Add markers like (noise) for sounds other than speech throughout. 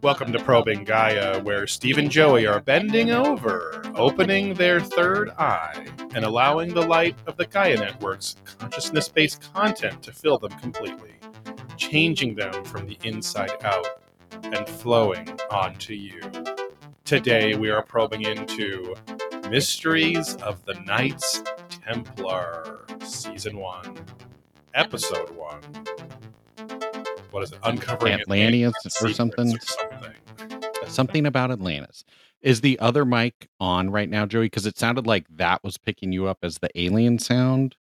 Welcome to Probing Gaia, where Steve and Joey are bending over, opening their third eye, and allowing the light of the Gaia Network's consciousness based content to fill them completely, changing them from the inside out and flowing onto you. Today we are probing into Mysteries of the Knights Templar, Season 1, Episode 1. What is it? Uncovering Atlanteans Atlantis or something. or something. Something about Atlantis. Is the other mic on right now, Joey? Because it sounded like that was picking you up as the alien sound,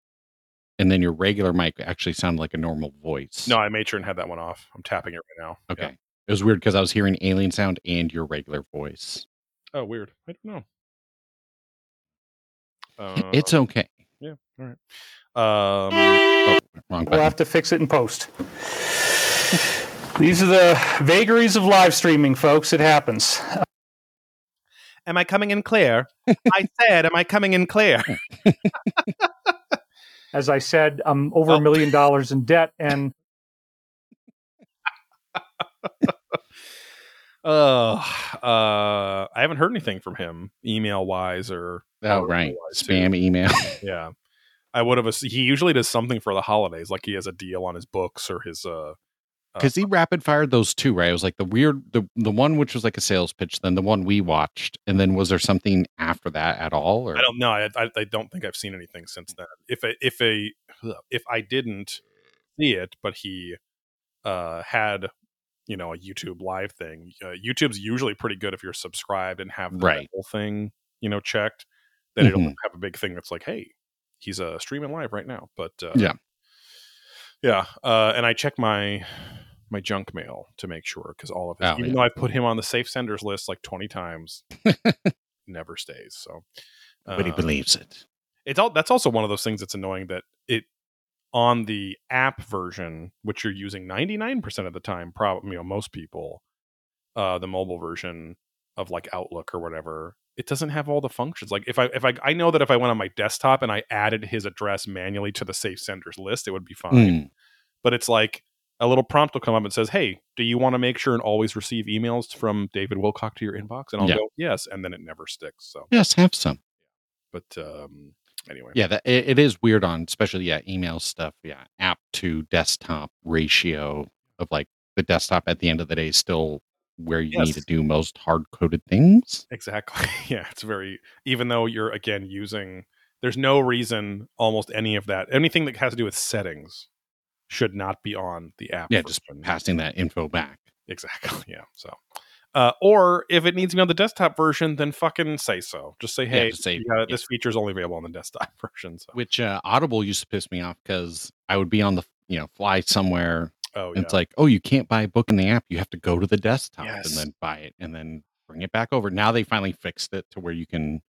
and then your regular mic actually sounded like a normal voice. No, I made sure and had that one off. I'm tapping it right now. Okay. Yeah. It was weird because I was hearing alien sound and your regular voice. Oh, weird. I don't know. Uh, it's okay. yeah. All right. Um, Oh, wrong We'll have to fix it in post. These are the vagaries of live streaming, folks. It happens. am I coming in clear? I (laughs) said, am I coming in clear? (laughs) As I said, I'm over Oh. a million dollars in debt, and (laughs) Uh, uh, I haven't heard anything from him, email wise or Oh, right. otherwise, too. Spam email. Yeah, I would have. He usually does something for the holidays, like he has a deal on his books or his uh. Because he rapid fired those two, right? It was like the weird, the the one which was like a sales pitch, then the one we watched, and then was there something after that at all? Or I don't know. I, I I don't think I've seen anything since then. If a if a if I didn't see it, but he uh had you know a YouTube live thing. Uh, YouTube's usually pretty good if you're subscribed and have the Right. whole thing you know checked. Then it'll Mhm. have a big thing that's like, hey, he's uh, streaming live right now. But uh, Yeah. yeah. Uh, and I check my my junk mail to make sure because all of it, Oh, even yeah. though I've put him on the safe senders list like twenty times, (laughs) never stays. So. but he uh, believes it. it's all that's also one of those things that's annoying that it on the app version which you're using 99% of the time probably you know most people uh the mobile version of like outlook or whatever it doesn't have all the functions like if i if i i know that if i went on my desktop and i added his address manually to the safe senders list it would be fine Mm. but it's like a little prompt will come up and says hey do you want to make sure and always receive emails from david wilcock to your inbox and i'll Yeah. go yes and then it never sticks so Yes, have some. but um anyway Yeah, that it, it is weird on especially yeah email stuff. Yeah, app to desktop ratio of like the desktop at the end of the day is still where you need to do most hard coded things. Exactly. (laughs) Yeah, it's very even though you're again using there's no reason almost any of that anything that has to do with settings should not be on the app. Yeah, just passing that info back. exactly. (laughs) Yeah. So uh, or if it needs to be on the desktop version, then fucking say so. Just say, Yeah, hey, just say- yeah. this feature is only available on the desktop (laughs) version. So, Which uh, Audible used to piss me off because I would be on the you know fly somewhere oh yeah, it's like oh you can't buy a book in the app you have to go to the desktop Yes. and then buy it and then bring it back over. Now they finally fixed it to where you can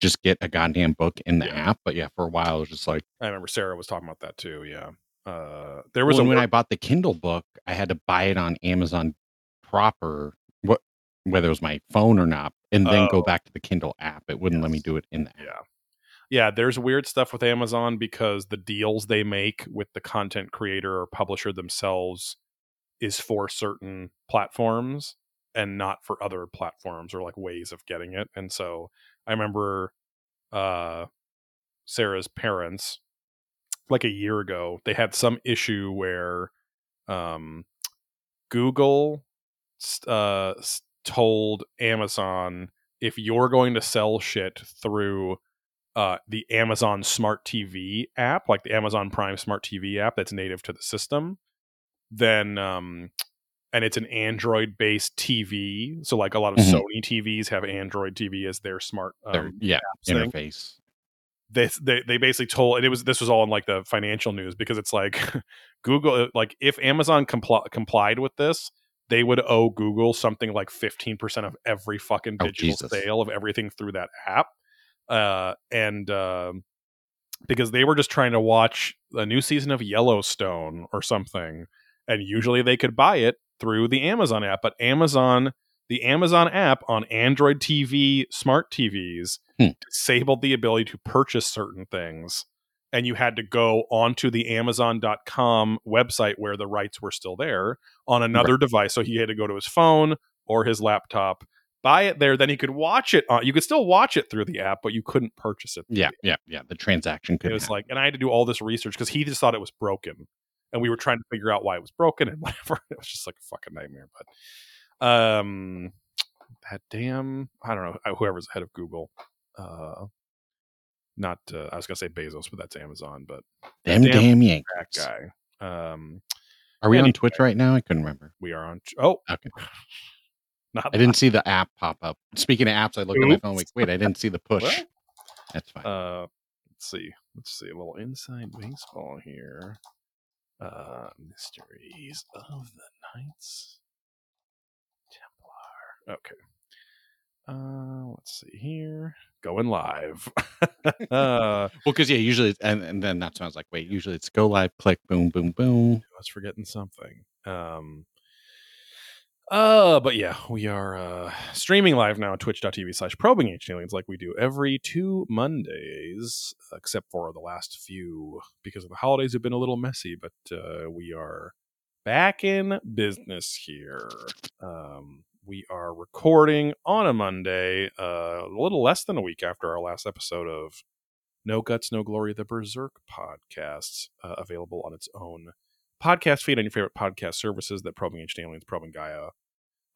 just get a goddamn book in the Yeah. app. But yeah, for a while it was just like. I remember Sarah was talking about that too. Yeah. Uh, there was Well, a when work- I bought the Kindle book, I had to buy it on Amazon proper, what whether it was my phone or not, and then Oh. go back to the Kindle app. It wouldn't let me do it in the app. Yeah. Yeah, there's weird stuff with Amazon because the deals they make with the content creator or publisher themselves is for certain platforms and not for other platforms or like ways of getting it. And so I remember uh Sarah's parents like a year ago, they had some issue where um Google uh told Amazon if you're going to sell shit through uh, the Amazon Smart TV app, like the Amazon Prime Smart TV app that's native to the system, then um, and it's an Android based TV. So like a lot of Mhm. Sony TVs have Android TV as their smart Their- um, yeah, thing. They, they they basically told and it was this was all in like the financial news because it's like (laughs) Google like if Amazon compl- complied with this they would owe Google something like 15% of every fucking Oh, digital Jesus. sale of everything through that app uh and um because they were just trying to watch a new season of Yellowstone or something and usually they could buy it through the Amazon app but Amazon the Amazon app on Android TV smart TVs Hmm. disabled the ability to purchase certain things and you had to go onto the amazon.com website where the rights were still there on another device. So he had to go to his phone or his laptop buy it there. Then he could watch it on you could still watch it through the app but you couldn't purchase it Yeah, yeah, yeah. The transaction could it was like and i had to do all this research because he just thought it was broken and we were trying to figure out why it was broken and (laughs) whatever. It was just like a fucking nightmare but um that damn i don't know whoever's head of google uh not uh, i was gonna say bezos but that's amazon but them damn damn, Yankees. that guy um Are we on Twitch right now? I couldn't remember. we are on oh Okay. (laughs) not I didn't see the app pop up. Speaking of apps, I looked at my phone like, wait, I didn't see the (laughs) push. What? That's fine. Uh, let's see. Let's see a little inside baseball here. Uh, mysteries of the Knights. Okay. Uh, let's see here. Going live. (laughs) uh, well, because yeah, usually, and, and then that's when I was like, wait, usually it's go live, click, boom, boom, boom. I was forgetting something. Um. Uh, but yeah, we are uh streaming live now on twitch.tv slash probing ancient aliens like we do every two Mondays, except for the last few because of the holidays have been a little messy, but uh we are back in business here. Um we are recording on a Monday, uh, a little less than a week after our last episode of No Guts, No Glory, the Berserk podcast, uh, available on its own podcast feed on your favorite podcast services that Probing Ancient Aliens, Probing Gaia,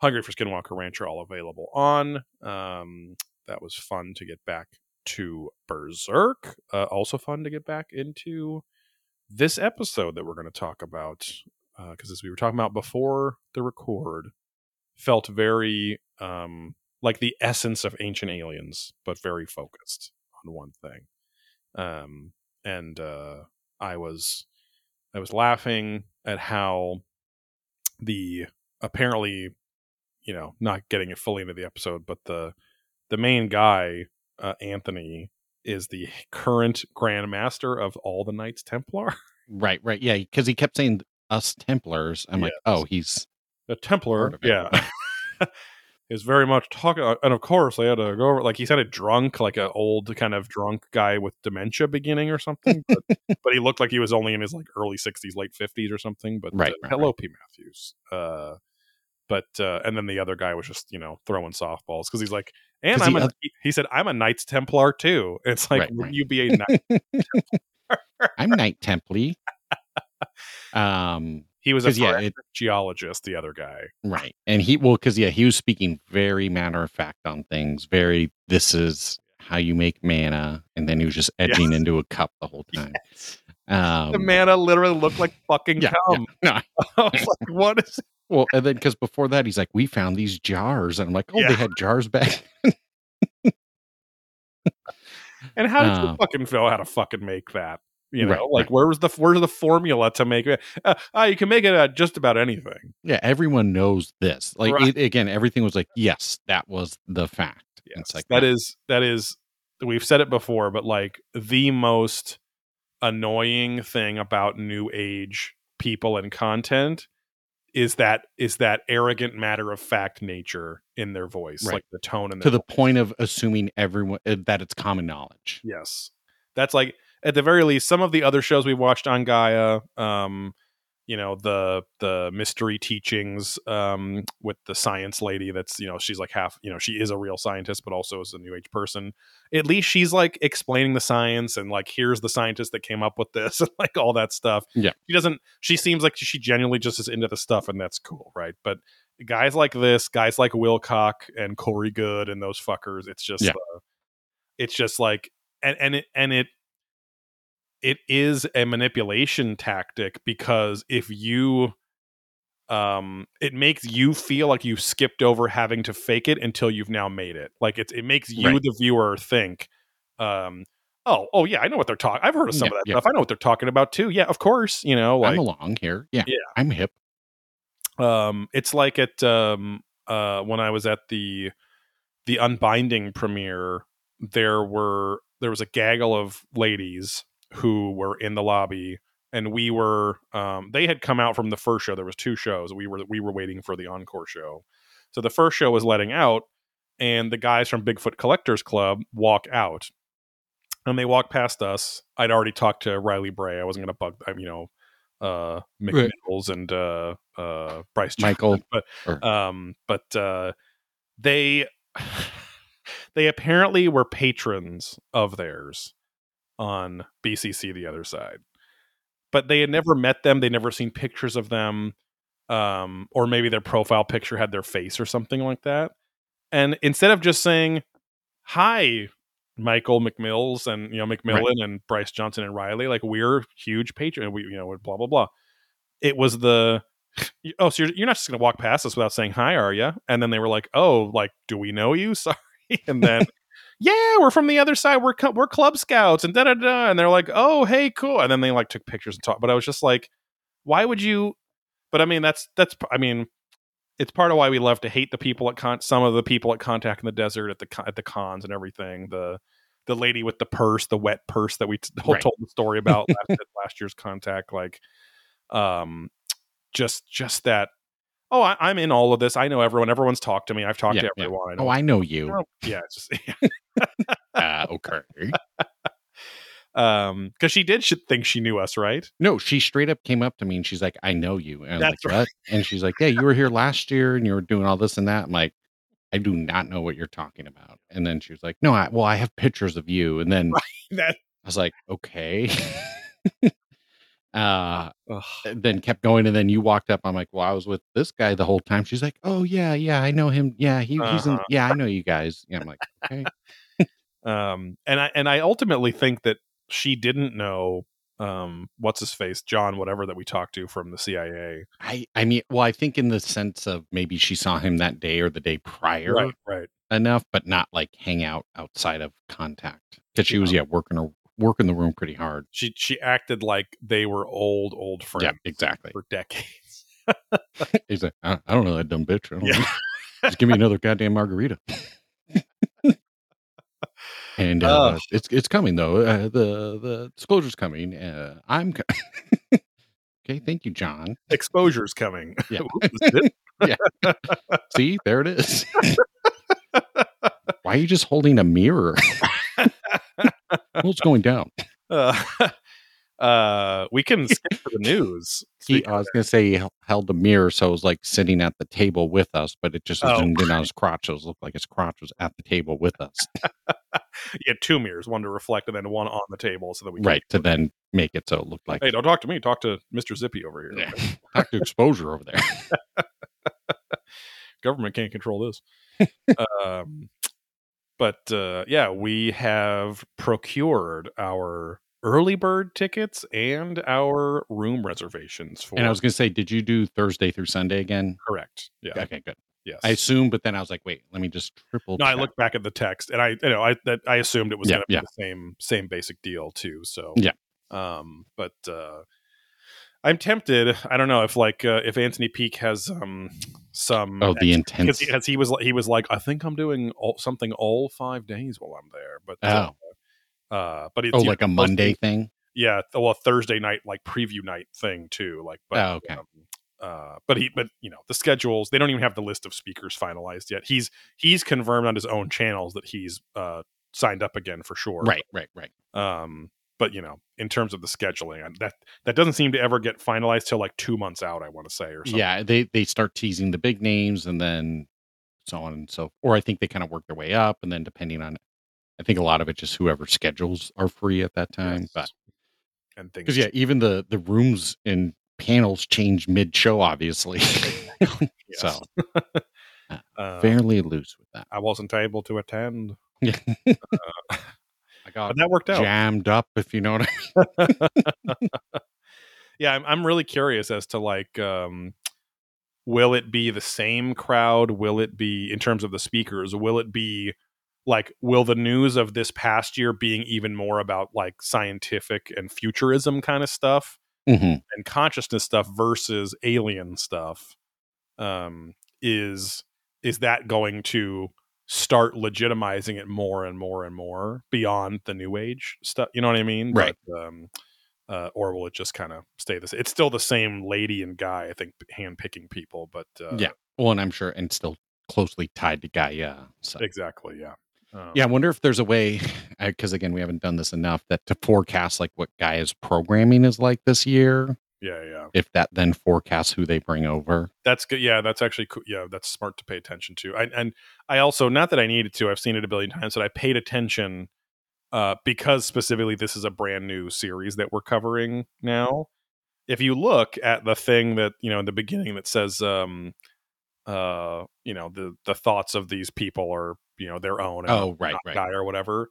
Hungry for Skinwalker Ranch are all available on. Um, that was fun to get back to Berserk. Uh, also fun to get back into this episode that we're going to talk about. Because as we were talking about before the record, felt very um, like the essence of Ancient Aliens, but very focused on one thing. Um, and uh, I was I was laughing at how the apparently, you know, not getting it fully into the episode, but the the main guy, uh, Anthony, is the current Grand Master of all the Knights Templar. (laughs) Right, right. Yeah, because he kept saying us Templars. I'm like, oh, he's The Templar, Heard of it. yeah. (laughs) Is very much talking, uh, and of course they had to go over. Like he sounded drunk, like an old kind of drunk guy with dementia beginning or something. But, (laughs) but he looked like he was only in his like early sixties, late fifties or something. But Right, uh, right, hello, P. Matthews. Uh, but uh, and then the other guy was just you know throwing softballs because he's like, and I'm the a, he, he said I'm a Knights Templar too. (laughs) It's like, Right, right. you be a knight? I'm Knight Temply. Um, he was a yeah, it- geologist. The other guy, right. And he well, because yeah, he was speaking very matter of fact on things, very this is how you make mana, and then he was just edging Yes. into a cup the whole time. Um the mana literally looked like fucking yeah, cum. yeah. (laughs) (laughs) I was like, (laughs) what is Well, and then because before that, he's like, we found these jars, and I'm like, oh, Yeah. they had jars back. And how did you Um, fucking know how to fucking make that? You know, Right, like right. where was the where's the formula to make it? Uh, ah, you can make it uh, just about anything. yeah, everyone knows this. Like Right. it, again, everything was like, yes, that was the fact. Yes, It's like that no. is that is we've said it before, but like the most annoying thing about new age people and content is that is that arrogant matter of fact nature in their voice, Right. like the tone and to the point of assuming everyone uh, that it's common knowledge. Yes. That's like at the very least some of the other shows we watched on Gaia um you know the the mystery teachings um with the science lady that's you know she's like half you know she is a real scientist but also is a new age person at least she's like explaining the science and like here's the scientist that came up with this (laughs) and like all that stuff Yeah. she doesn't she seems like she genuinely just is into the stuff and that's cool right but guys like this guys like wilcock and corey Goode and those fuckers it's just Yeah. uh, it's just like and and it and it it is a manipulation tactic because if you um it makes you feel like you skipped over having to fake it until you've now made it like it's it makes you Right. the viewer think um oh oh yeah i know what they're talking i've heard of some Yeah, of that yeah. stuff i know what they're talking about too yeah of course you know like I'm along here. Yeah, Yeah. I'm hip. um it's like at um uh when i was at the the unbinding premiere there were there was a gaggle of ladies who were in the lobby and we were um they had come out from the first show there was two shows we were we were waiting for the encore show so the first show was letting out and the guys from bigfoot collectors club walk out and they walked past us. I'd already talked to Riley Bray. I wasn't going to bug, um, you know, uh, Mick Right. Mills and uh, uh, Bryce Michael, Johnson, but um, but uh, they (sighs) they apparently were patrons of theirs on BCC the other side, but they had never met them. They never seen pictures of them, um, or maybe their profile picture had their face or something like that. And instead of just saying hi, Michael McMills and you know McMillan and Bryce Johnson and Riley, like we're huge patron, we you know blah blah blah. It was the oh, so you're, you're not just gonna walk past us without saying hi, are you? And then they were like, oh, like do we know you? (laughs) Sorry, and then. Yeah, we're from the other side. We're co- we're club scouts and da da da. And they're like, "Oh, hey, cool." And then they like took pictures and talked. But I was just like, "Why would you?" But I mean, that's that's. I mean, it's part of why we love to hate the people at con. Some of the people at Contact in the Desert at the con- at the cons and everything. The the lady with the purse, the wet purse that we t- (laughs) Right. told the story about last, (laughs) last year's Contact. Like, um, just just that. Oh, I, I'm in all of this. I know everyone. Everyone's talked to me. I've talked Yeah, to yeah. everyone. I. Oh, I know you. Oh, yeah, it's just Uh, okay. (laughs) um because she did think she knew us right No, she straight up came up to me and she's like, "I know you." And I was That's like, "What?" And she's like, "Yeah, you were here last year and you were doing all this and that." I'm like, "I do not know what you're talking about." And then she was like, "No, I well, I have pictures of you." And then (laughs) that I was like, "Okay." (laughs) uh ugh. then kept going and then you walked up i'm like well i was with this guy the whole time. She's like oh yeah yeah i know him. Yeah he, he's in Uh-huh. yeah i know you guys. Yeah i'm like okay. Um and i and i ultimately think that she didn't know um what's his face john whatever that we talked to from the cia i i mean well i think in the sense of maybe she saw him that day or the day prior right right. enough but not like hang out outside of contact because she was yeah working her working the room pretty hard. She she acted like they were old old friends yeah exactly. for decades. (laughs) He's like i, I don't know that dumb bitch. I don't Yeah. know. just give me another goddamn margarita. (laughs) And (laughs) uh, it's it's coming though. Uh, the the disclosure's coming. Uh, i'm co- okay thank you john. Exposure's coming. Yeah. Is it? see there it is. Why are you just holding a mirror what's going down. Uh, (laughs) uh we can (laughs) skip to the news he, i was gonna say he held the mirror so it was like sitting at the table with us but it just Oh. zoomed in on his crotch it looked like his crotch was at the table with us. (laughs) You had two mirrors one to reflect and then one on the table so that we right to then make it so it looked like hey don't talk to me talk to mr zippy over here Yeah. talk to exposure over there. Government can't control this. Um but uh yeah we have procured our early bird tickets and our room reservations for and i was gonna say did you do thursday through sunday again correct yeah okay good yes i assumed but then i was like wait let me just triple no i check. looked back at the text and i you know i that i assumed it was Yeah, gonna be yeah. the same same basic deal too so Yeah. um but uh i'm tempted i don't know if like uh, if anthony Peake has um some oh the because intense. he, 'cause he was he was like i think i'm doing all, something all five days while i'm there but uh, uh but it's oh you know, like a mostly- monday thing? yeah well a thursday night like preview night thing too like but Oh, okay. um, uh but he but you know the schedules they don't even have the list of speakers finalized yet. He's he's confirmed on his own channels that he's uh signed up again for sure right right right. um but you know in terms of the scheduling that that doesn't seem to ever get finalized till like two months out i want to say or something. Yeah they they start teasing the big names and then so on and so or i think they kind of work their way up and then depending on i think a lot of it just whoever schedules are free at that time Yes. but and things because yeah even the the rooms and panels change mid show obviously. (laughs) (laughs) So (laughs) uh, fairly loose with that. I wasn't able to attend. Yeah uh, i got but that worked out jammed up if you know what i mean. (laughs) yeah, I'm, I'm really curious as to like, um, will it be the same crowd? Will it be in terms of the speakers? Will it be like, will the news of this past year being even more about like scientific and futurism kind of stuff Mhm. and consciousness stuff versus alien stuff? Um, is is that going to start legitimizing it more and more and more beyond the new age stuff? You know what I mean? Right. But, um, uh, or will it just kind of stay the same? It's still the same lady and guy, I think, hand picking people, but uh, yeah well and i'm sure and still closely tied to gaia so exactly, yeah. Um, Yeah, I wonder if there's a way (laughs) because again, we haven't done this enough that to forecast like what Gaia's programming is like this year. Yeah, yeah. If that then forecasts who they bring over. That's good. Yeah, that's actually cool. Yeah, that's smart to pay attention to. I, and I also, not that I needed to, I've seen it a billion times, but I paid attention uh, because specifically this is a brand new series that we're covering now. If you look at the thing that you know in the beginning that says, um, uh, you know, the the thoughts of these people are you know their own. and Oh, right, right. Gaia or whatever.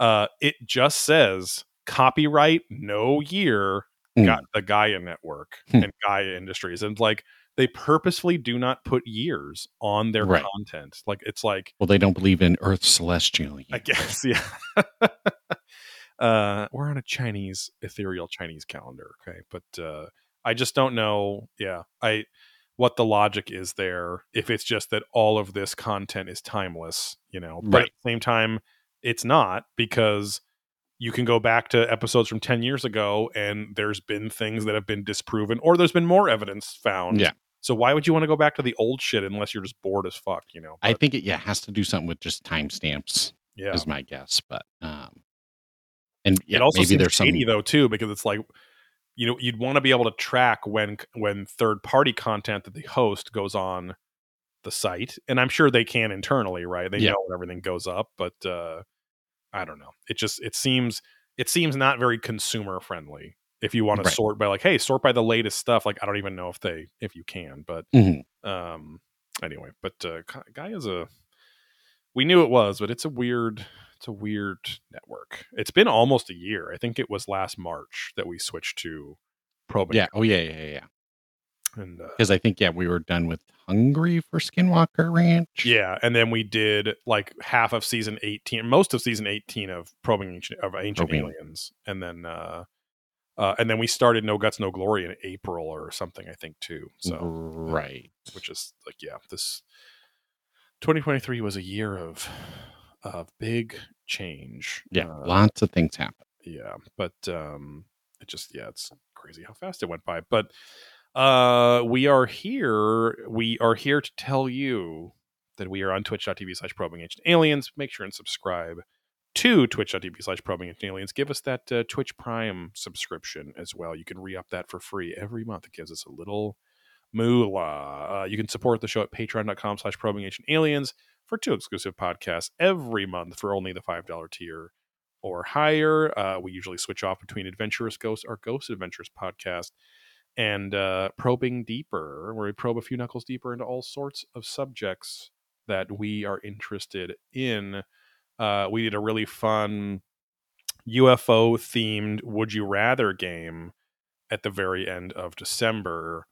Uh, it just says copyright, no year, Mm. got the Gaia Network Hmm. and Gaia Industries, and like they purposefully do not put years on their Right. content. Like it's like Well, they don't believe in Earth celestial. I guess (laughs) yeah. uh, we're on a Chinese ethereal Chinese calendar, okay, but uh, I just don't know. Yeah, I what the logic is there if it's just that all of this content is timeless, you know. But Right. at the same time, it's not because you can go back to episodes from 10 years ago and there's been things that have been disproven or there's been more evidence found. Yeah. So why would you want to go back to the old shit unless you're just bored as fuck, you know? I think it yeah has to do something with just timestamps yeah. is my guess, but um, and yeah, it also maybe seems there's some shady though too because it's like you know you'd want to be able to track when when third party content that the host goes on the site and i'm sure they can internally right they Yeah. know when everything goes up but uh i don't know it just it seems it seems not very consumer friendly if you want to Right. sort by like hey sort by the latest stuff like i don't even know if they if you can but Mhm. um anyway but uh guy is a we knew it was but it's a weird it's a weird network it's been almost a year i think it was last march that we switched to probing yeah. Oh yeah, yeah, yeah, and uh, Because I think yeah, we were done with Hungry for Skinwalker Ranch. yeah and then we did like half of season 18 most of season 18 of probing ancient of ancient Probing. aliens and then uh uh and then we started no guts no glory in april or something i think too so right. which is like yeah this 2023 was a year of of big change Yeah, Uh, lots of things happen. yeah but um it just yeah it's crazy how fast it went by but uh we are here we are here to tell you that we are on twitch.tv slash probing ancient aliens. Make sure and subscribe to twitch.tv slash probing ancient aliens. Give us that uh, twitch prime subscription as well. You can re-up that for free every month. It gives us a little moolah. Uh, you can support the show at patreon.com slash probing ancient aliens for two exclusive podcasts every month for only the five dollar tier or higher. Uh, we usually switch off between Adventurous Ghosts, our Ghost Adventures podcast, and uh, Probing Deeper, where we probe a few knuckles deeper into all sorts of subjects that we are interested in. Uh, we did a really fun UFO themed Would You Rather game at the very end of December.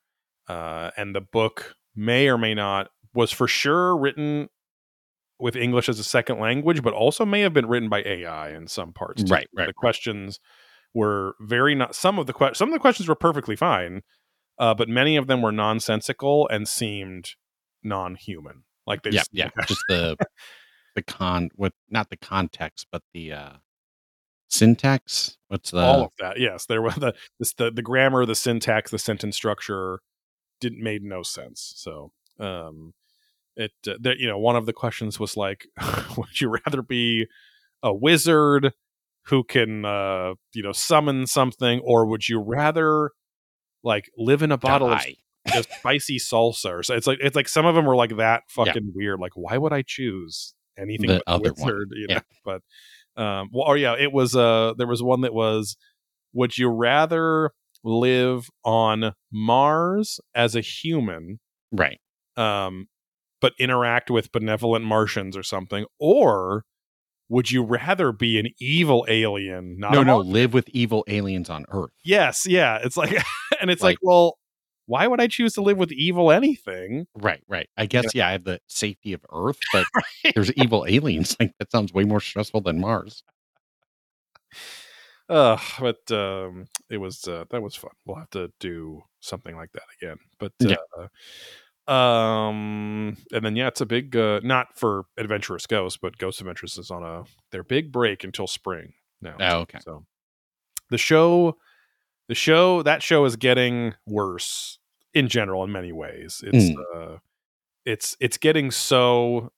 Uh, and the book may or may not, was for sure written with English as a second language, but also may have been written by AI in some parts. Right, right, The right. questions were very not. Some of the que- some of the questions were perfectly fine, uh, but many of them were nonsensical and seemed non-human. Like they Yeah, just, yeah. (laughs) Just the the con what not the context, but the uh syntax. What's the all of that. Yes, there was (laughs) the this, the the grammar, the syntax, the sentence structure didn't made no sense. So, um, it uh, that you know one of the questions was like, (laughs) would you rather be a wizard who can uh you know summon something, or would you rather like live in a bottle of die? of spicy salsa or so it's like it's like some of them were like that fucking weird like why would i choose anything The but other one. you know Yeah. but um well or yeah it was uh there was one that was would you rather live on mars as a human Right. um but interact with benevolent martians or something or would you rather be an evil alien no, no, live with evil aliens on Earth. yes yeah it's like (laughs) and it's like Like- well why would i choose to live with evil anything Right, right. I guess yeah, I have the safety of Earth, but (laughs) there's evil aliens. (laughs) Like that sounds way more stressful than Mars. (sighs) Uh, but um, it was uh, that was fun. We'll have to do something like that again. But Yeah. uh, um, and then yeah, it's a big uh, not for Adventurous Ghosts, but Ghost Adventures is on a their big break until spring now. Oh, okay. So the show, the show, that show is getting worse in general in many ways. It's Mm. uh, it's it's getting so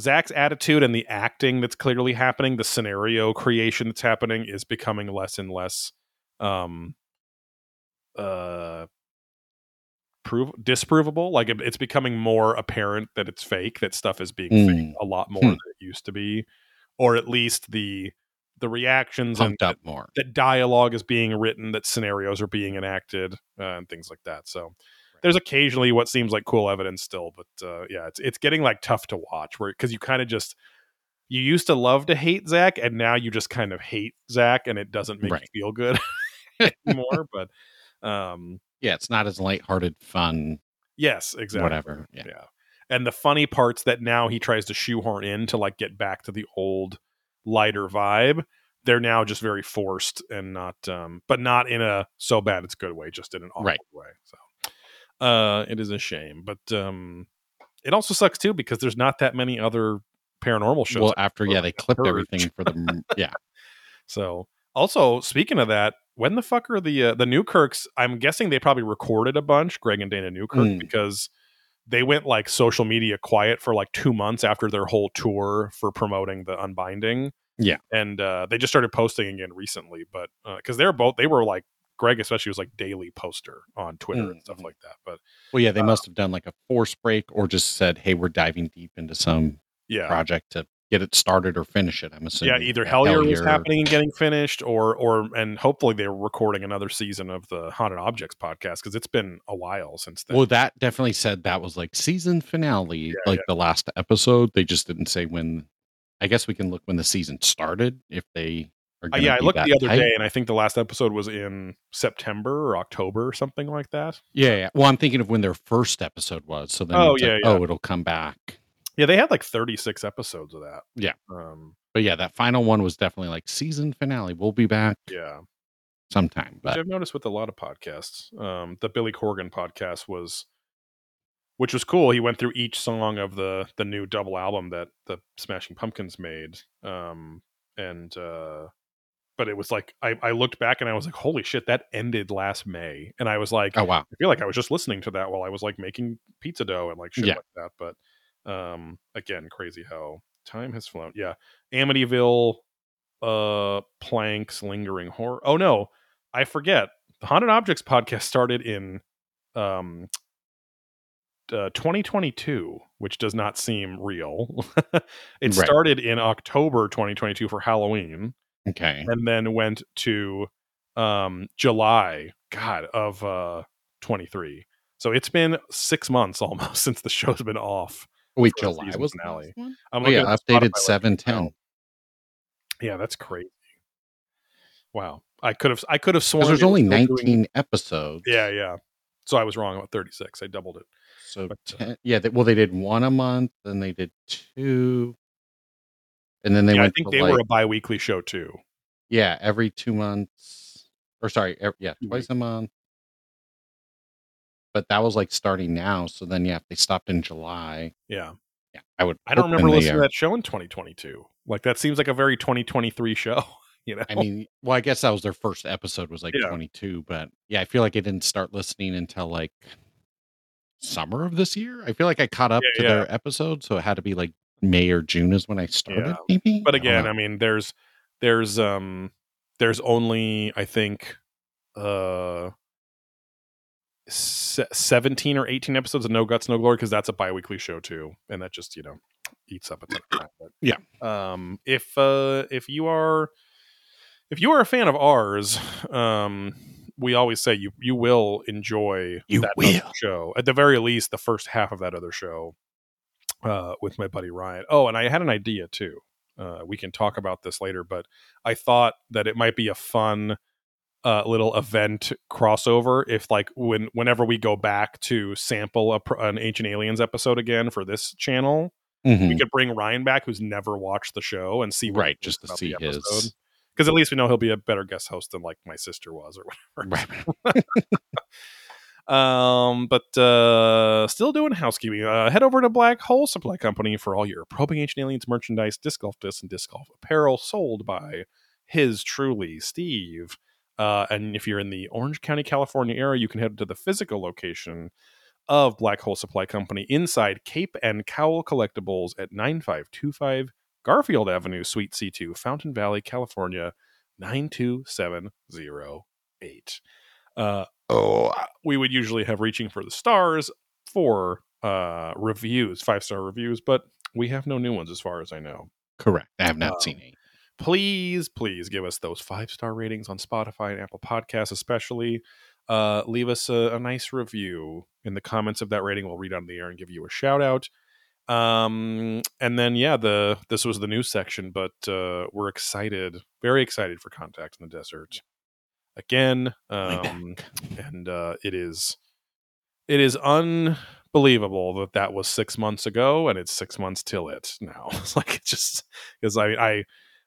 Zak's attitude and the acting that's clearly happening, the scenario creation that's happening, is becoming less and less um uh prove disprovable like it, it's becoming more apparent that it's fake that stuff is being fake Mm. a lot more Hmm. than it used to be or at least the the reactions and Pumped up more. that dialogue is being written, that scenarios are being enacted, uh, and things like that. So there's occasionally what seems like cool evidence still, but uh, yeah, it's it's getting like tough to watch where because you kind of just you used to love to hate Zak, and now you just kind of hate Zak, and it doesn't make Right. you feel good (laughs) anymore. but um, Yeah, it's not as lighthearted fun. yes, exactly. Whatever, yeah. yeah. And the funny parts that now he tries to shoehorn in to like get back to the old lighter vibe, they're now just very forced and not um but not in a so bad it's good way, just in an awkward Right. way. So uh it is a shame. But um it also sucks too because there's not that many other paranormal shows. Well, after yeah, they clipped everything for the yeah. (laughs) So also speaking of that, when the fuck are the uh, the Newkirks? I'm guessing they probably recorded a bunch, Greg and Dana Newkirk, Mm. because they went like social media quiet for like two months after their whole tour for promoting the Unbinding. Yeah. and uh, they just started posting again recently, but because they're both they were like Greg especially was like daily poster on Twitter and stuff Mhm. like that. But Well, yeah, they Uh, must have done like a force break or just said, "Hey, we're diving deep into some yeah, project to get it started or finish it." I'm assuming. yeah, either Yeah, Hellier was happening and getting finished, or or and hopefully they're recording another season of the Haunted Objects podcast because it's been a while since then. Well, that definitely said that was like season finale, Yeah, like the last episode. They just didn't say when. I guess we can look when the season started if they. Uh, yeah, I looked the other day, and I think the last episode was in September or October or something like that. Yeah, yeah. Well, I'm thinking of when their first episode was. So then, Oh, it's like, yeah, yeah. oh, it'll come back. Yeah, they had like 36 episodes of that. Yeah. Um, But yeah, that final one was definitely like season finale. We'll be back yeah. sometime. But I've noticed with a lot of podcasts. Um, the Billy Corgan podcast was, which was cool. He went through each song of the the new double album that the Smashing Pumpkins made. Um, and uh, but it was like I, I looked back and I was like, holy shit, that ended last May, and I was like, oh wow, I feel like I was just listening to that while I was like making pizza dough and like shit Yeah. like that. But um, again, crazy how time has flown. Yeah, Amityville, uh, planks, lingering horror. Oh no, I forget. The Haunted Objects podcast (laughs) started in um uh, 2022, which does not seem real. (laughs) it Right. started in October 2022 for Halloween okay, and then went to um July, God of uh 23. So it's been six months (laughs) almost since the show's been off. Wait, July was the finale. last? I'm Oh yeah, updated Spotify right seven now. ten. Yeah, that's crazy. Wow, I could have I could have sworn Because there's only still doing- 19 episodes. Yeah, yeah. So I was wrong about 36. I doubled it. So But, uh, yeah, they, well they did one a month, then they did two, and then they yeah, I think to they like, were a bi-weekly show too. yeah every two months or sorry, ev yeah twice a month. But that was like starting now. So then yeah, if they stopped in July, Yeah. yeah, I would. I don't remember listening to that show in 2022. Like that seems like a very 2023 show, (laughs) you know. I mean, well, I guess that was their first episode was like Yeah. 22, but yeah, I feel like I didn't start listening until like summer of this year. I feel like I caught up Yeah, to yeah. their episode, so it had to be like May or June is when I started, maybe. but again, know. I mean, there's there's um there's only I think uh 17 or 18 episodes of No Guts No Glory because that's a bi-weekly show too and that just, you know, eats up a ton of time. But, (clears throat) Yeah. Um if uh if you are if you are a fan of ours, um we always say you you will enjoy You that will. show. At the very least, the first half of that other show uh, with my buddy Ryan. Oh, and I had an idea too. Uh, we can talk about this later, but I thought that it might be a fun uh, little event crossover if, like, when whenever we go back to sample a, an Ancient Aliens episode again for this channel, Mhm. we could bring Ryan back, who's never watched the show, and see right, just to see the his. Because at least we know he'll be a better guest host than like my sister was or whatever. right. (laughs) Um, but uh, still doing housekeeping. Uh, head over to Black Hole Supply Company for all your probing ancient aliens merchandise, disc golf discs, and disc golf apparel sold by his truly Steve. Uh, and if you're in the Orange County, California area, you can head to the physical location of Black Hole Supply Company inside Cape and Cowl Collectibles at 9525 Garfield Avenue, Suite C2, Fountain Valley, California, 92708. Uh, oh, we would usually have Reaching for the Stars for uh, reviews, five star reviews, but we have no new ones as far as I know. Correct. I have not Um, seen any. Please, please give us those five star ratings on Spotify and Apple Podcasts, especially. Uh, leave us a, a nice review in the comments of that rating. We'll read on the air and give you a shout out. Um, and then yeah, the this was the news section, but uh, we're excited, very excited for Contact in the Desert again. Um, and uh, it is it is unbelievable that that was six months ago and it's six months till it now (laughs) it's like it just because I, I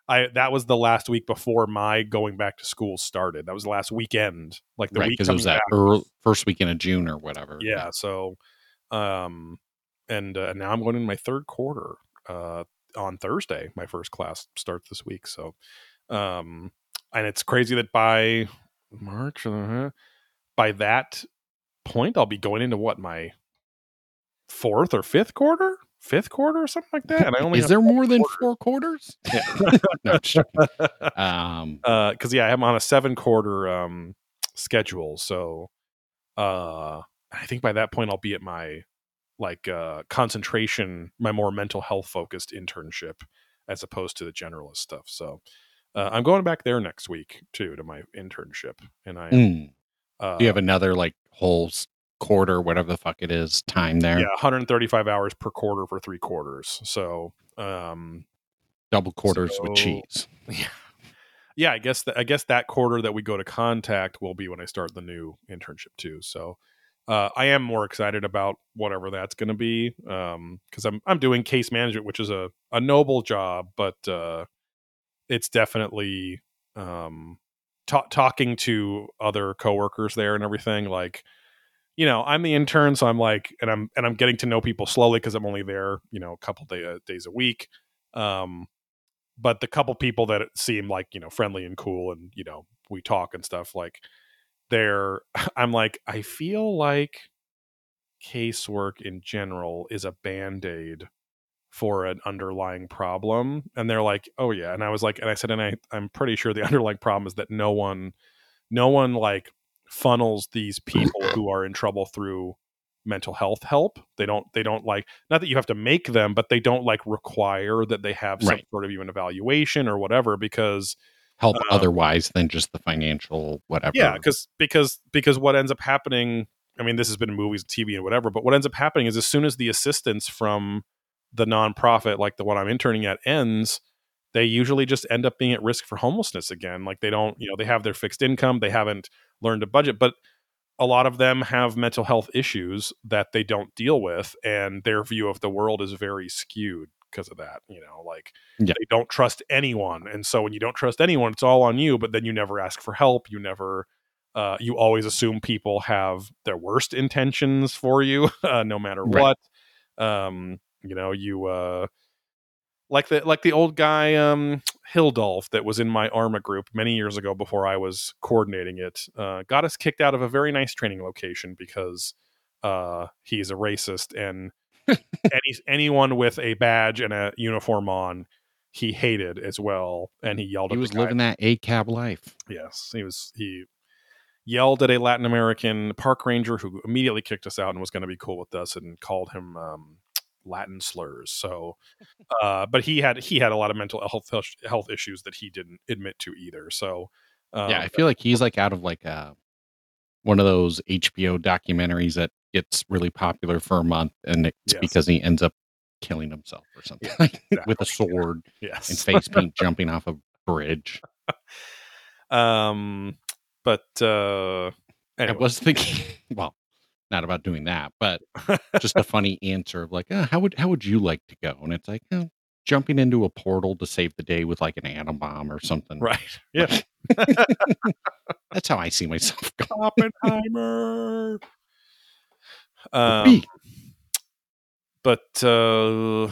i that was the last week before my going back to school started that was the last weekend like the right, week because it was that early, first weekend of June or whatever. yeah so um and uh, now i'm going in my third quarter uh on thursday my first class starts this week so um and it's crazy that by march uh, by that point i'll be going into what my fourth or fifth quarter fifth quarter or something like that and i only Is there more than quarters. four quarters? (laughs) Yeah. (laughs) no, (laughs) um, because yeah, I'm on a seven quarter um schedule, so uh I think by that point I'll be at my like uh concentration, my more mental health focused internship as opposed to the generalist stuff. So uh, I'm going back there next week too to my internship, and I mm. uh, do you have another like whole quarter, whatever the fuck it is, time there? yeah 135 hours per quarter for three quarters. So um Double quarters So- with cheese. (laughs) yeah yeah i guess that i guess that quarter that we go to contact will be when i start the new internship too so uh, i am more excited about whatever that's going to be um because i'm i'm doing case management which is a a noble job but uh it's definitely um ta- talking to other coworkers there and everything like you know i'm the intern so i'm like and i'm and i'm getting to know people slowly because i'm only there you know a couple day, uh, days a week um but the couple people that seem like you know friendly and cool and you know we talk and stuff like they're (laughs) i'm like i feel like casework in general is a band-aid for an underlying problem and they're like oh yeah and i was like and i said and i i'm pretty sure the (laughs) underlying problem is that no one no one like funnels these people (clears throat) who are in trouble through mental health help they don't they don't like not that you have to make them but they don't like require that they have some Right. sort of even evaluation or whatever because Help Um, otherwise than just the financial whatever. yeah because because because what ends up happening i mean this has been in movies and tv and whatever but what ends up happening is as soon as the assistance from the nonprofit like the one i'm interning at ends they usually just end up being at risk for homelessness again like they don't you know they have their fixed income they haven't learned to budget but a lot of them have mental health issues that they don't deal with and their view of the world is very skewed because of that you know like Yeah. they don't trust anyone and so when you don't trust anyone it's all on you but then you never ask for help you never uh, you always assume people have their worst intentions for you (laughs) uh, no matter Right. what um you know you uh like the like the old guy um Hildolf that was in my Arma group many years ago before I was coordinating it uh, got us kicked out of a very nice training location because uh, he's a racist and (laughs) any anyone with a badge and a uniform on he hated as well and he yelled he at was living that A cab life. yes he was he yelled at a Latin American park ranger who immediately kicked us out and was going to be cool with us and called him um, Latin slurs. So, uh, but he had he had a lot of mental health health issues that he didn't admit to either. So, um, yeah, I feel like he's like out of like a one of those HBO documentaries that gets really popular for a month, and it's Yes. because he ends up killing himself or something with a exactly. sword and yes. face paint (laughs) jumping off a bridge. um, but uh, I was thinking, (laughs) well, not about doing that, but (laughs) just a funny answer of like, uh, how would how would you like to go? And it's like, uh, jumping into a portal to save the day with like an atom bomb or something. right. (laughs) Yeah. That's how I see myself (laughs) going. Oppenheimer. Um, but uh,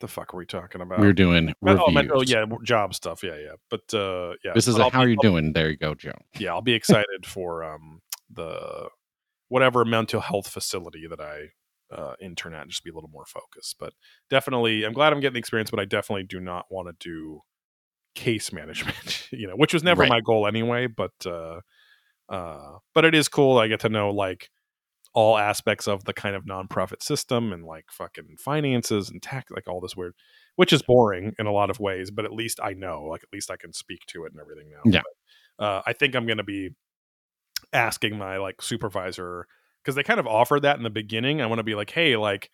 the fuck are we talking about? We're doing reviews. oh, men- oh, yeah, job stuff. Yeah, yeah. But uh, yeah, This is but a how be- you I'll- doing. There you go, Joe. Yeah, I'll be excited for um the whatever mental health facility that I uh, intern at, just be a little more focused. But definitely, I'm glad I'm getting the experience, but I definitely do not want to do case (laughs) management, you know, which was never Right. my goal anyway. But uh, uh, but it is cool. I get to know like all aspects of the kind of nonprofit system and like fucking finances and tax, like all this weird, which is boring in a lot of ways. But at least I know, like at least I can speak to it and everything now. Yeah. But, uh, I think I'm going to be asking my like supervisor because they kind of offered that in the beginning. I want to be like, hey, like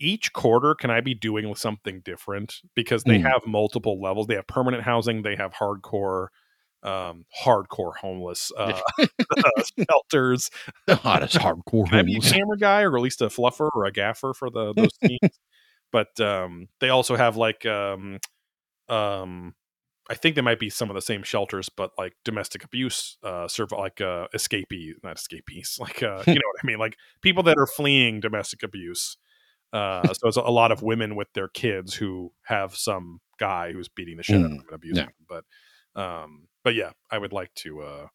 each quarter, can I be doing something different? Because they Mm. have multiple levels. They have permanent housing. They have hardcore, um, hardcore homeless uh, (laughs) shelters. (laughs) The hottest hardcore Can I be a camera guy or at least a fluffer or a gaffer for the those (laughs) scenes? But um, they also have like um, um, I think they might be some of the same shelters, but like domestic abuse, uh, serve like uh, escapees, not escapees, (laughs) like uh, you know what I mean, like people that are fleeing domestic abuse. Uh, so it's a lot of women with their kids who have some guy who's beating the shit out of Mm, them and abusing yeah. them. But um, but yeah, I would like to. Uh,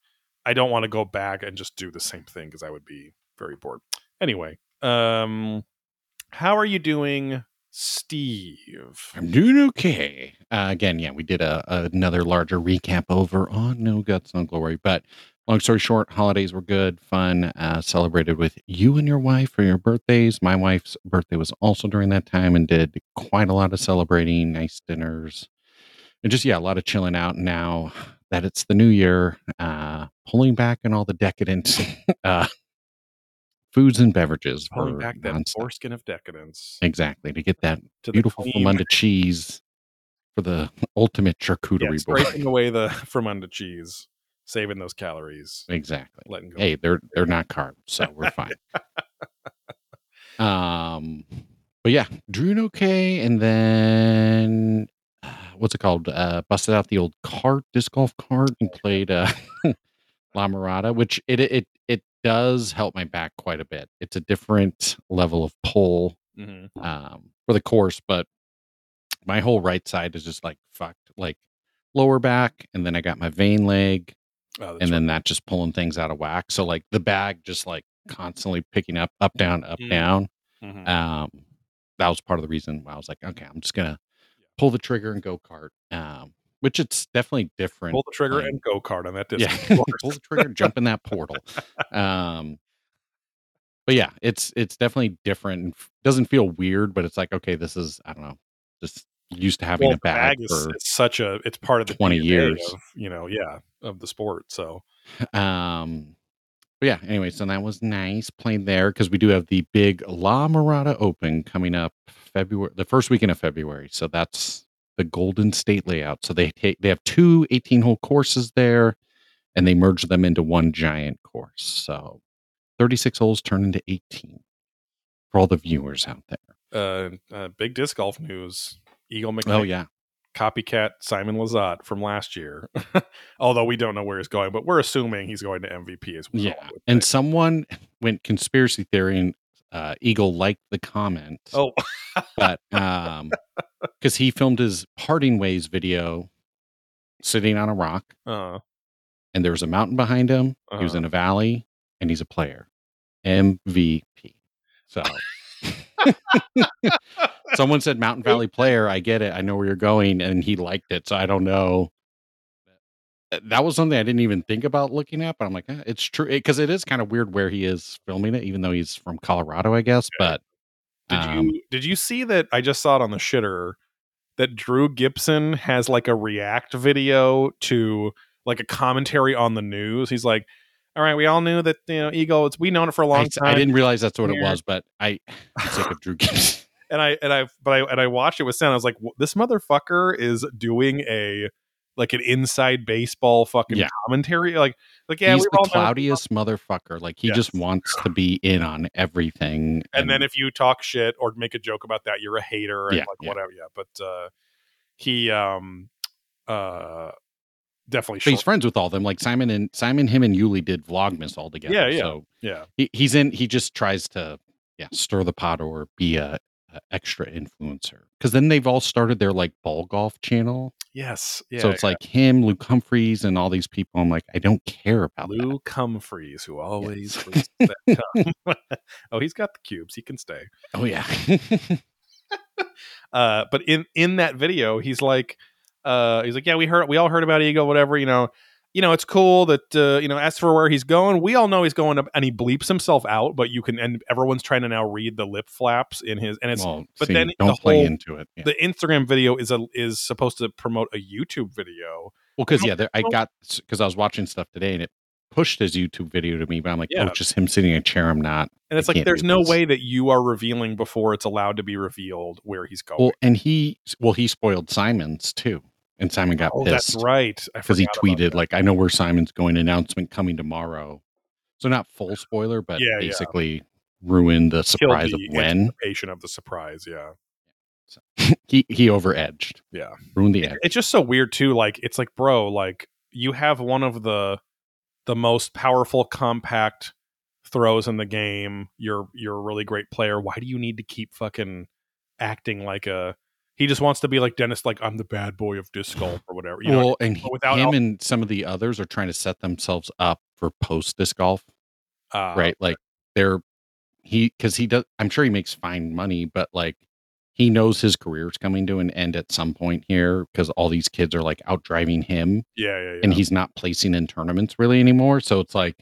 I don't want to go back and just do the same thing because I would be very bored. Anyway, um, how are you doing, Steve? I'm doing okay. Uh, again, yeah, we did a, another larger recap over on No Guts, No Glory. But long story short, holidays were good, fun. Uh, celebrated with you and your wife for your birthdays. My wife's birthday was also during that time and did quite a lot of celebrating, nice dinners, and just yeah, a lot of chilling out. Now that it's the new year, uh, pulling back on all the decadent (laughs) uh, foods and beverages. For back that nonstop. foreskin of decadence Exactly to get that to beautiful Famunda cheese for the (laughs) ultimate charcuterie board. scraping away the (laughs) Fermunda cheese, saving those calories, Exactly. letting go. Hey, they're they're not carbs, so we're fine. (laughs) um, but yeah, doing okay, and then uh, (sighs) what's it called? Uh, busted out the old cart, disc golf cart, and played uh, La Mirada, which it it it does help my back quite a bit. It's a different level of pull hmm um, for the course, but my whole right side is just like fucked, like lower back, and then I got my vein leg, Oh, and then that just pulling things out of whack. So like the bag just like constantly picking up, up, down, up, Mm. down. Mhm. Um, that was part of the reason why I was like, okay, I'm just gonna pull the trigger and go kart. Um, which it's definitely different. pull the trigger playing- and go kart on that yeah, distance. (laughs) course. pull the trigger, jump in that portal. (laughs) Um, but yeah, it's it's definitely different. Doesn't feel weird, but it's like okay, this is I don't know, just used to having Well, a the bag, is for it's such a it's part of the 20 DNA years. of, you know, yeah, of the sport. So (laughs) um. But yeah, anyway, so that was nice playing there because we do have the big La Mirada Open coming up February, the first weekend of February. So that's the Golden State layout. So they take they have two 18 hole courses there, and they merge them into one giant course. So 36 holes turn into 18 for all the viewers out there. uh, uh big disc golf news. Eagle McKnight, Oh yeah, copycat Simon Lizotte from last year. (laughs) Although we don't know where he's going, but we're assuming he's going to MVP as well. yeah. And someone went conspiracy theory, and uh, Eagle liked the comment. oh, but um (laughs) because he filmed his parting ways video sitting on a rock uh, and there was a mountain behind him he was Uh-huh. in a valley and he's a player mvp so (laughs) (laughs) someone said mountain valley player i get it i know where you're going and he liked it so i don't know that was something i didn't even think about looking at but i'm like eh, it's true because it is kind of weird where he is filming it even though he's from colorado i guess but did um, you did you see that? I just saw it on the shitter that Drew Gibson has like a react video to like a commentary on the news. He's like, "All right, we all knew that you know Eagle. It's we known it for a long I, time." I didn't realize that's what it was, but I, I'm sick of Drew Gibson. (laughs) and I and I but I and I watched it with sound. I was like, this motherfucker is doing a like an inside baseball fucking Yeah. commentary. Like like yeah, He's the cloudiest motherfucker. Like he just wants to be in on everything. And then if you talk shit or make a joke about that, you're a hater and Yeah, like yeah. whatever. Yeah, but uh, he um uh definitely he's friends with all them. Like Simon and Simon, him and Yuli did Vlogmas all together. Yeah, yeah. So yeah he, he's in. He just tries to yeah stir the pot or be a uh, extra influencer because then they've all started their like ball golf channel. Yes. Yeah. so it's like him, Luke Humphries, and all these people. I'm like, I don't care about that. Luke Humphries, who always that (laughs) (laughs) oh, he's got the cubes. He can stay. Oh yeah, (laughs) Uh, but in in that video, he's like, uh, he's like, yeah, we heard, we all heard about Eagle, whatever, you know. You know, it's cool that uh, you know. As for where he's going, we all know he's going up, and he bleeps himself out. But you can, and everyone's trying to now read the lip flaps in his, and it's well, but see, then don't the play whole- into it. Yeah. the Instagram video is a is supposed to promote a YouTube video. Well, because yeah, there, I got because I was watching stuff today and it pushed his YouTube video to me, but I'm like, Yeah. oh, it's just him sitting in a chair. I'm not. And it's I like there's no this. way that you are revealing before it's allowed to be revealed where he's going. Well, and he well he spoiled Simon's too, and Simon got pissed. oh, that's right. because he tweeted like, "I know where Simon's going. Announcement coming tomorrow." So not full spoiler, but Yeah, yeah. basically ruined the surprise the of when anticipation of the surprise. Yeah, (laughs) he he over edged. yeah. ruined the edge. It's just so weird too. Like it's like, bro, like you have one of the the most powerful compact throws in the game. You're you're a really great player. Why do you need to keep fucking acting like a? He just wants to be like Dennis, like I'm the bad boy of disc golf or whatever. You know, well, and he, without him and some of the others are trying to set themselves up for post disc golf, uh, right? Like they're he because he does. I'm sure he makes fine money, but like he knows his career is coming to an end at some point here because all these kids are like out driving him, Yeah, yeah, yeah. and he's not placing in tournaments really anymore. So it's like,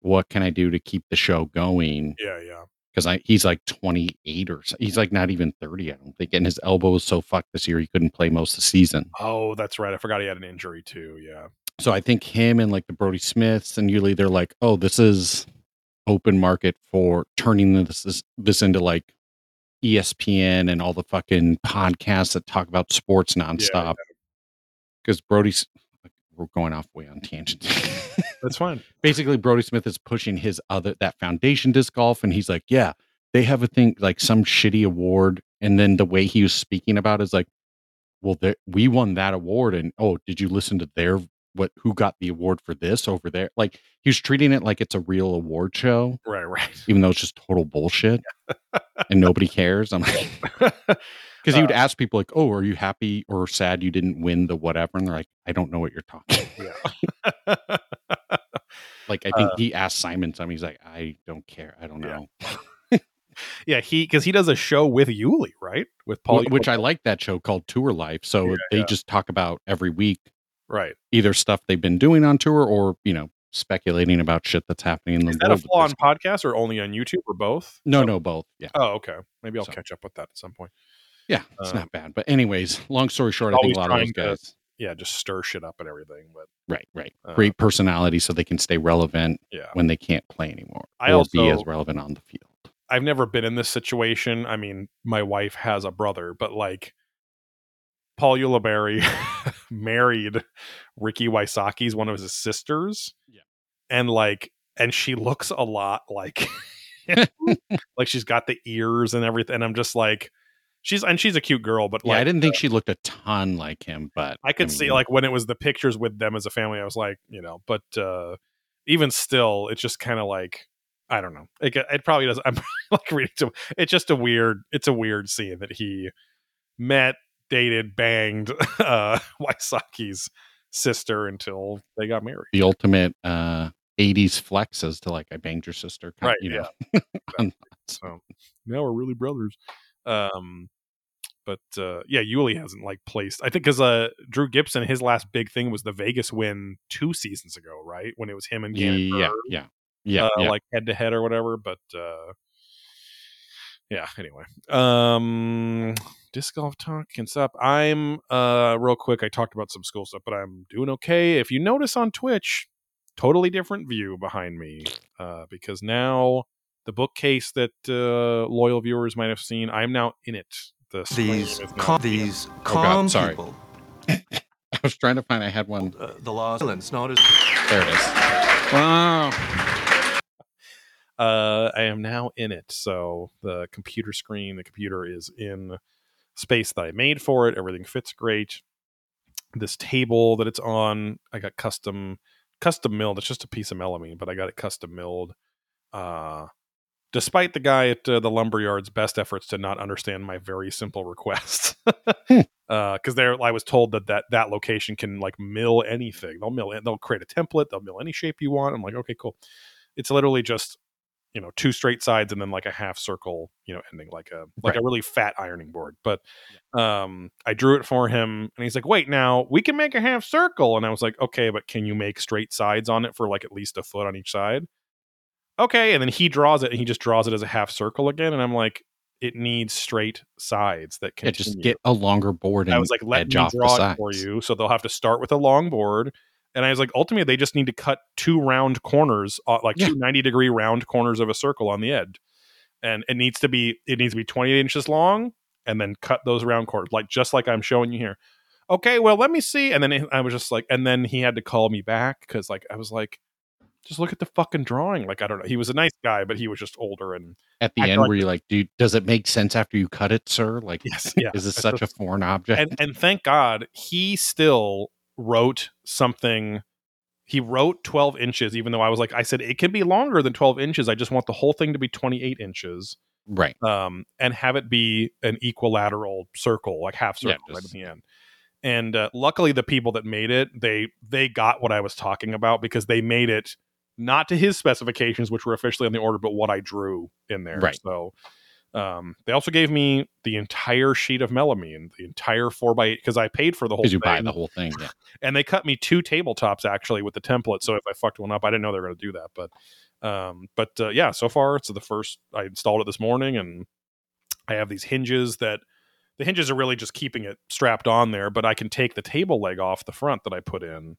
what can I do to keep the show going? yeah, yeah. Because I he's like 28 or so, he's like not even 30, I don't think, and his elbow was so fucked this year he couldn't play most of the season. Oh, that's right. I forgot he had an injury too. Yeah. So I think him and like the Brody Smiths and Yuli, they're like, oh, this is open market for turning this this, this into like ESPN and all the fucking podcasts that talk about sports nonstop. Because Brody's we're going off way on tangents. (laughs) That's fine. Basically, Brody Smith is pushing his other that foundation disc golf, and he's like, yeah, they have a thing like some shitty award, and then the way he was speaking about it is like, well, we won that award, and oh, did you listen to their what who got the award for this over there? Like he was treating it like it's a real award show, Right, right. even though it's just total bullshit, and nobody cares. I'm like, (laughs) (laughs) because he would uh ask people like, oh, are you happy or sad you didn't win the whatever? And they're like, I don't know what you're talking. (laughs) yeah. Like I think uh he asked Simon something. He's like, I don't care. I don't know. (laughs) yeah, he because he does a show with Yuli, right? With Paul, Wh- which I like that show called Tour Life. So Yeah, they yeah. just talk about every week right. either stuff they've been doing on tour or you know speculating about shit that's happening in the Is that a on podcast or only on YouTube or both? no, So- no, both. Yeah, Oh, okay. Maybe I'll So- catch up with that at some point. Yeah, it's Um, not bad. But anyways, long story short, I think a lot of those trying to- guys, Yeah, just stir shit up and everything. But right, right, Uh, great personality, so they can stay relevant yeah, when they can't play anymore I or be as relevant on the field. I've never been in this situation. I mean, my wife has a brother, but like Paul Ulibarri (laughs) married Ricky Wysocki's one of his sisters. Yeah. And like and she looks a lot like (laughs) like she's got the ears and everything. And I'm just like she's and she's a cute girl, but Yeah, like I didn't think she looked a ton like him, but I could see mean, like when it was the pictures with them as a family, I was like, you know, but uh even still, it's just kind of like I don't know. It, it probably doesn't. I'm (laughs) like reading to. It's just a weird. It's a weird scene that he met, dated, banged (laughs) uh Wysocki's sister until they got married. the ultimate uh 80s flex as to like I banged your sister, kind- Right, You know, yeah. (laughs) So now we're really brothers. Um, but uh, yeah, Yuli hasn't like placed. I think because uh, Drew Gibson, his last big thing was the Vegas win two seasons ago, right? When it was him and Gannon yeah, Buhr, yeah, yeah, uh, yeah. like head to head or whatever. But uh, yeah, anyway, um, disc golf talk and stuff. I'm uh, real quick. I talked about some school stuff, but I'm doing okay. If you notice on Twitch, totally different view behind me uh, because now the bookcase that uh, loyal viewers might have seen, I'm now in it. The These calm, in it. these God, calm sorry. people. (laughs) I was trying to find. I had one. Uh, the law of silence, not as There it is. Wow. uh, I am now in it. So the computer screen, the computer is in space that I made for it. Everything fits great. This table that it's on, I got custom custom milled. It's just a piece of melamine, but I got it custom milled. Uh, despite the guy at uh, the lumberyard's best efforts to not understand my very simple request. (laughs) Hmm. Because there, I was told that, that that location can like mill anything. They'll mill. They'll create a template. They'll mill any shape you want. I'm like, okay, cool. It's literally just you know two straight sides and then like a half circle you know ending like a like Right. a really fat ironing board but um i drew it for him and he's like wait now we can make a half circle and i was like okay but can you make straight sides on it for like at least a foot on each side okay and then he draws it and he just draws it as a half circle again and i'm like it needs straight sides that Yeah, can just get a longer board and I was like, let me draw it for you. So they'll have to start with a long board. And I was like, ultimately, they just need to cut two round corners, uh, like Yeah. two 90 degree round corners of a circle on the edge. And it needs to be, it needs to be 28 inches long and then cut those round corners, like just like I'm showing you here. Okay, well, let me see. And then I was just like, and then he had to call me back because, like, I was like, just look at the fucking drawing. Like, I don't know. He was a nice guy, but he was just older. And At the end, like- were you like, "Dude, does it make sense after you cut it, sir? Like, yes, (laughs) yeah. is this It's such a foreign object?" and and thank God he still wrote something. He wrote 12 inches, even though I was like, I said it can be longer than 12 inches. I just want the whole thing to be 28 inches, right. um, and have it be an equilateral circle, like half Yeah, circle right at the end. And uh, luckily, the people that made it, they they got what I was talking about because they made it not to his specifications, which were officially on the order, but what I drew in there. Right. So um, they also gave me the entire sheet of melamine, the entire four by eight, because I paid for the whole Because you buy the whole thing. Yeah. (laughs) and they cut me two tabletops actually with the template. So if I fucked one up, I didn't know they were going to do that. But um, but uh, yeah, so far it's the first. I installed it this morning, and I have these hinges that the hinges are really just keeping it strapped on there. But I can take the table leg off the front that I put in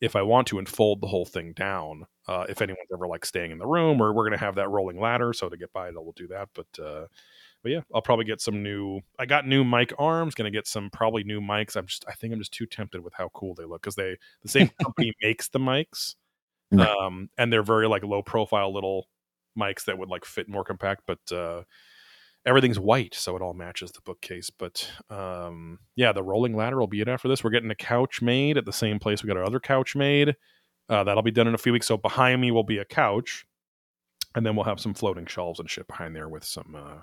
if I want to and fold the whole thing down. Uh, if anyone's ever like staying in the room, or we're going to have that rolling ladder, so to get by it, we'll do that. But uh, but yeah, I'll probably get some new. I got new mic arms. Going to get some probably new mics. I'm just. I think I'm just too tempted with how cool they look because they the same (laughs) company makes the mics, um, and they're very like low profile little mics that would like fit more compact. But uh, everything's white, so it all matches the bookcase. But um, yeah, the rolling ladder will be it after this. We're getting a couch made at the same place we got our other couch made. Uh, that'll be done in a few weeks. So behind me will be a couch, and then we'll have some floating shelves and shit behind there with some uh,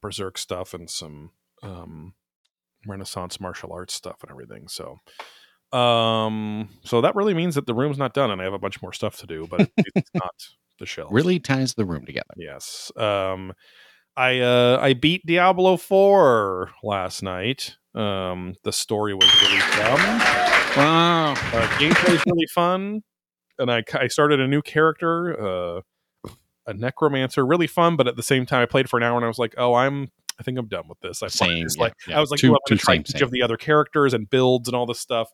berserk stuff and some um, Renaissance martial arts stuff and everything. So, um, so that really means that the room's not done, and I have a bunch more stuff to do, but it's not the (laughs) shelves. Really ties the room together. Yes. Um, I uh, I beat Diablo four last night. Um, the story was really dumb. Wow. Uh, gameplay's really fun, and I I started a new character, uh, a necromancer, really fun. But at the same time, I played for an hour, and I was like, oh, I'm I think I'm done with this. I Same, yeah, like yeah. I was like, Too- "Ooh, I'm too gonna try same, each same. of the other characters and builds and all this stuff,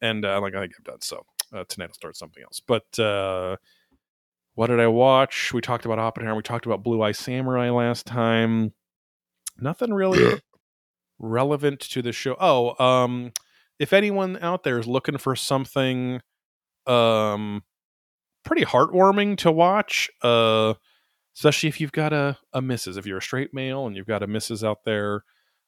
and uh, I'm like I think I'm done. So uh, tonight I'll start something else. But uh, what did I watch? We talked about Oppenheimer. We talked about Blue Eye Samurai last time. Nothing really relevant to the show. Oh, um, if anyone out there is looking for something, um, pretty heartwarming to watch, uh, especially if you've got a a missus, if you're a straight male and you've got a missus out there,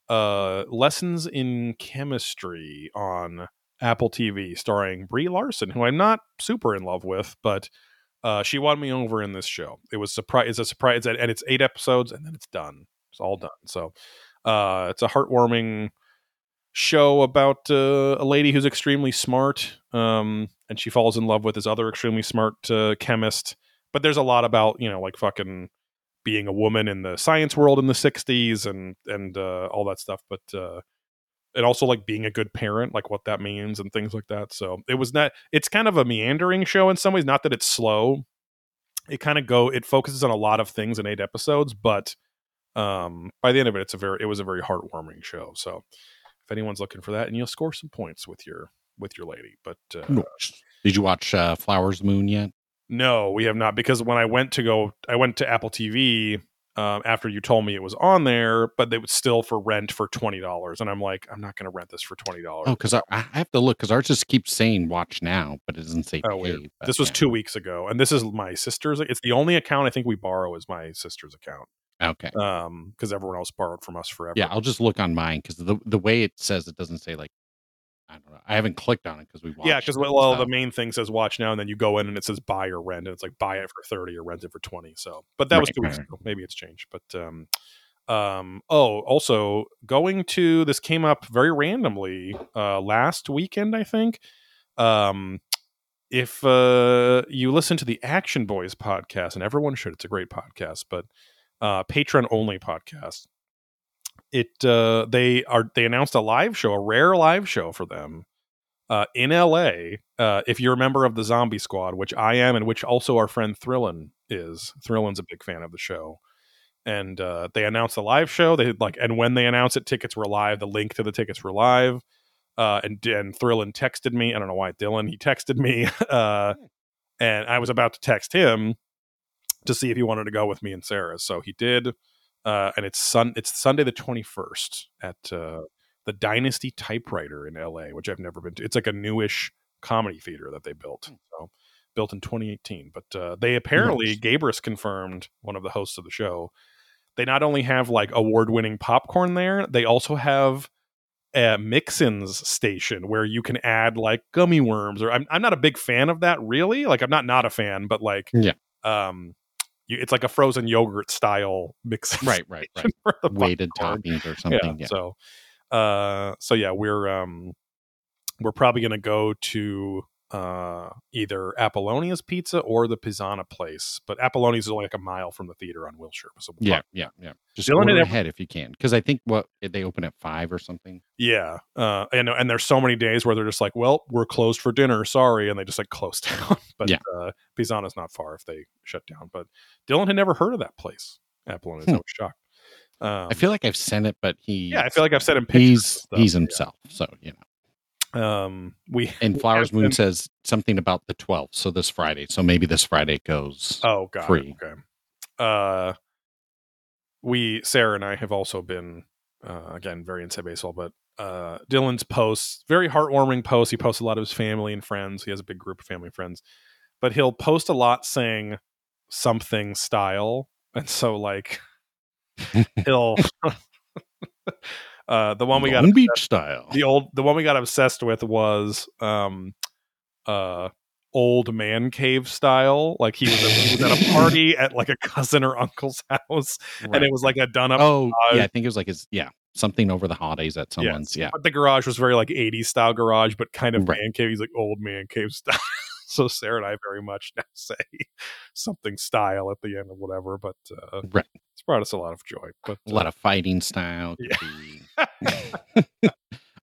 uh, lessons in chemistry on Apple TV, starring Brie Larson, who I'm not super in love with, but uh, she won me over in this show. It was surprise. It's a surprise, and it's eight episodes, and then it's done. It's all done. So, uh, it's a heartwarming show about uh, a lady who's extremely smart, um, and she falls in love with this other extremely smart uh, chemist. But there's a lot about you know like fucking being a woman in the science world in the 60s and and uh, all that stuff but uh and also like being a good parent like what that means and things like that so it was not it's kind of a meandering show in some ways not that it's slow it kind of go it focuses on a lot of things in eight episodes but um by the end of it it's a very it was a very heartwarming show so if anyone's looking for that and you'll score some points with your with your lady but uh, Did you watch uh, Flowers Moon yet? no, we have not because when I went to go, I went to Apple TV um, after you told me it was on there, but it was still for rent for twenty dollars, and I'm like, I'm not going to rent this for twenty dollars. Oh, because I, I have to look because ours just keeps saying watch now, but it doesn't say Oh, pay. this was yeah. two weeks ago, and this is my sister's. It's the only account I think we borrow is my sister's account, Okay. um, because everyone else borrowed from us forever. Yeah, I'll just look on mine because the the way it says it doesn't say like I don't know. I haven't clicked on it because we watched. yeah, because well, the main thing says watch now, and then you go in and it says buy or rent, and it's like buy it for thirty or rent it for twenty. So, but that was Right, two weeks ago. Maybe it's changed, but um, um, oh, also going to this came up very randomly uh last weekend, I think. Um, if uh you listen to the Action Boys podcast, and everyone should, it's a great podcast, but uh patron only podcast. It uh they are they announced a live show, a rare live show for them uh, in LA, uh, if you're a member of the Zombie Squad, which I am, and which also our friend Thrillin is, Thrillin's a big fan of the show. And uh, they announced the live show. They like, and when they announced it, tickets were live. The link to the tickets were live. Uh, and and Thrillin texted me. I don't know why Dylan. He texted me, (laughs) uh, and I was about to text him to see if he wanted to go with me and Sarah. So he did. Uh, and it's sun. It's Sunday the twenty first at uh, the Dynasty Typewriter in LA, which I've never been to. It's like a newish comedy theater that they built. So built in 2018. But uh, they apparently, Nice. Gabrus confirmed, one of the hosts of the show, they not only have like award winning popcorn there, they also have a Mixins station where you can add like gummy worms. Or I'm, I'm not a big fan of that really. Like I'm not not a fan, but like Yeah. um, you, it's like a frozen yogurt style mix. right, right, (laughs) right. Weighted toppings or (laughs) something. Yeah. so uh so yeah we're um we're probably gonna go to uh either apollonia's pizza or the pizzana place but apollonia's is only like a mile from the theater on wilshire so Yeah, yeah, yeah. Just Dylan order ahead if you can, because I think what they open at five or something. yeah uh and and there's so many days where they're just like well we're closed for dinner sorry and they just like close (laughs) down but Yeah. uh pizzana's not far if they shut down but dylan had never heard of that place apollonia's i Hmm. was shocked um, I feel like I've sent it, but he yeah i feel like i've sent him pictures he's he's yeah. himself. So you know. Um we (laughs) And Flowers Moon says something about the 12th, so this Friday. So maybe this Friday goes. Oh, god. free. Okay. Uh, we Sarah and I have also been uh, again very inside baseball, but uh, Dylan's posts very heartwarming posts. He posts a lot of his family and friends. He has a big group of family and friends, but he'll post a lot saying something style, and so like (laughs) he'll. (laughs) uh, the one we got Long Beach style. the old the one we got obsessed with was um uh old man cave style like he was, he was at a (laughs) party at like a cousin or uncle's house and it was like a done up oh garage. yeah, I think it was like his yeah something over the holidays at someone's. Yeah, but the garage was very like 80s style garage but kind of Right. man cave he's like old man cave style so sarah and i very much (laughs) now say something style at the end of whatever but uh Right. it's brought us a lot of joy but a lot of fighting style. be- (laughs)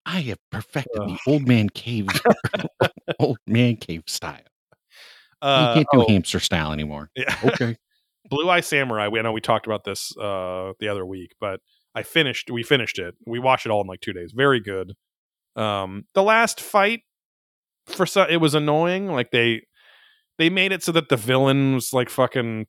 I have perfected the old man cave, (laughs) old man cave style. uh, you can't do oh, hamster style anymore. yeah. Okay. Blue Eye Samurai. We I know we talked about this uh the other week, but I finished. We finished it. We watched it all in like two days. Very good. Um, the last fight for some, it was annoying. Like they they made it so that the villain was like fucking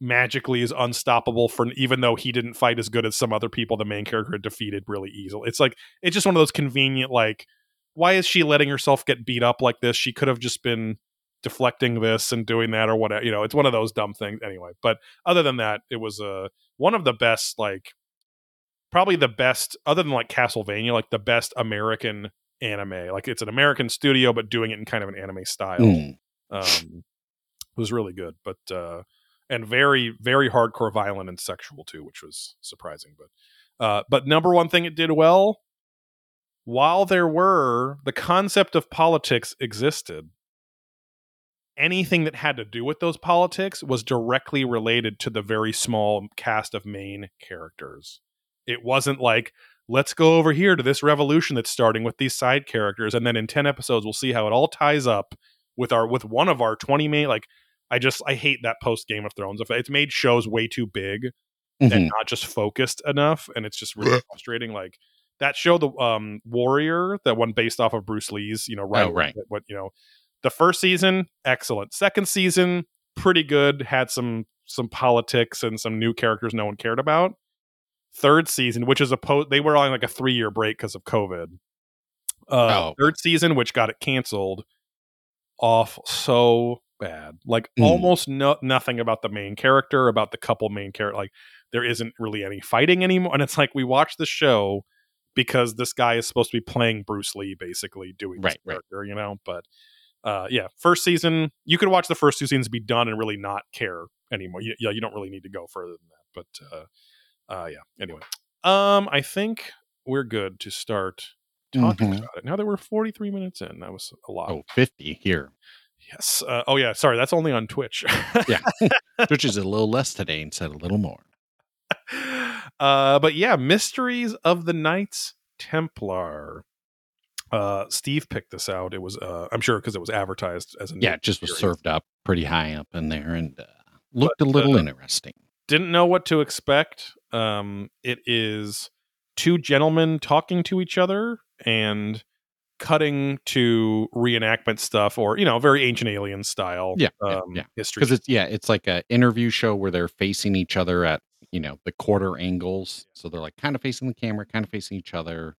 magically is unstoppable for even though he didn't fight as good as some other people the main character defeated really easily it's like it's just one of those convenient like why is she letting herself get beat up like this she could have just been deflecting this and doing that or whatever you know it's one of those dumb things anyway but other than that it was uh, one of the best like probably the best other than like castlevania like the best american anime. Like it's an american studio but doing it in kind of an anime style. Mm. um was really good but uh and very very hardcore violent and sexual too which was surprising but uh but number one thing it did well while there were the concept of politics existed anything that had to do with those politics was directly related to the very small cast of main characters. It wasn't like let's go over here to this revolution that's starting with these side characters and then in 10 episodes we'll see how it all ties up with our with one of our 20 main like i just i hate that post game of thrones it's made shows way too big and Mhm. not just focused enough and it's just really frustrating like that show the um warrior that one based off of bruce lee's you know right Oh, right. what you know the first season excellent second season pretty good had some some politics and some new characters no one cared about third season which is a po- they were on like a three year break because of covid uh Oh. third season which got it canceled off so bad like Mm. almost no nothing about the main character about the couple main character like there isn't really any fighting anymore and it's like we watch the show because this guy is supposed to be playing Bruce Lee, basically doing this Right, right. character, you know. But uh, yeah, first season, you could watch the first two seasons be done and really not care anymore. You, yeah, you don't really need to go further than that. But uh, uh, yeah, anyway, um, I think we're good to start talking Mhm. about it. Now that we're 43 minutes in, that was a lot. Oh, 50 here. Yes. Uh, oh yeah. Sorry, that's only on Twitch. Yeah. (laughs) Which is a little less today instead a little more. uh, but yeah, Mysteries of the Knights Templar. Uh, Steve picked this out. It was, uh, I'm sure, because it was advertised as a Yeah, it just was served up pretty high up in there and uh, looked But, a little uh, interesting. Didn't know what to expect. Um, it is two gentlemen talking to each other and cutting to reenactment stuff, or you know, very ancient alien style. Yeah, yeah, um, yeah. history. Because it's yeah, it's like an interview show where they're facing each other at you know the quarter angles, so they're like kind of facing the camera, kind of facing each other,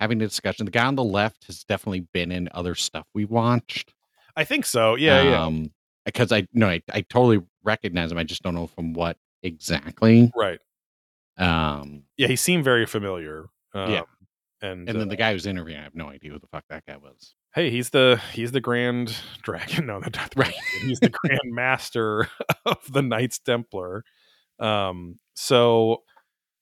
having a discussion. The guy on the left has definitely been in other stuff we watched. I think so. Yeah, yeah. Um, because I no, I, I totally recognize him. I just don't know from what exactly. Right. Um, Yeah, he seemed very familiar. Um, Yeah. And, and then uh, the guy who's interviewing, I have no idea who the fuck that guy was. hey, he's the he's the Grand (laughs) Dragon. No, not the Right. Dragon. He's the (laughs) Grand Master (laughs) of the Knights Templar. Um. So,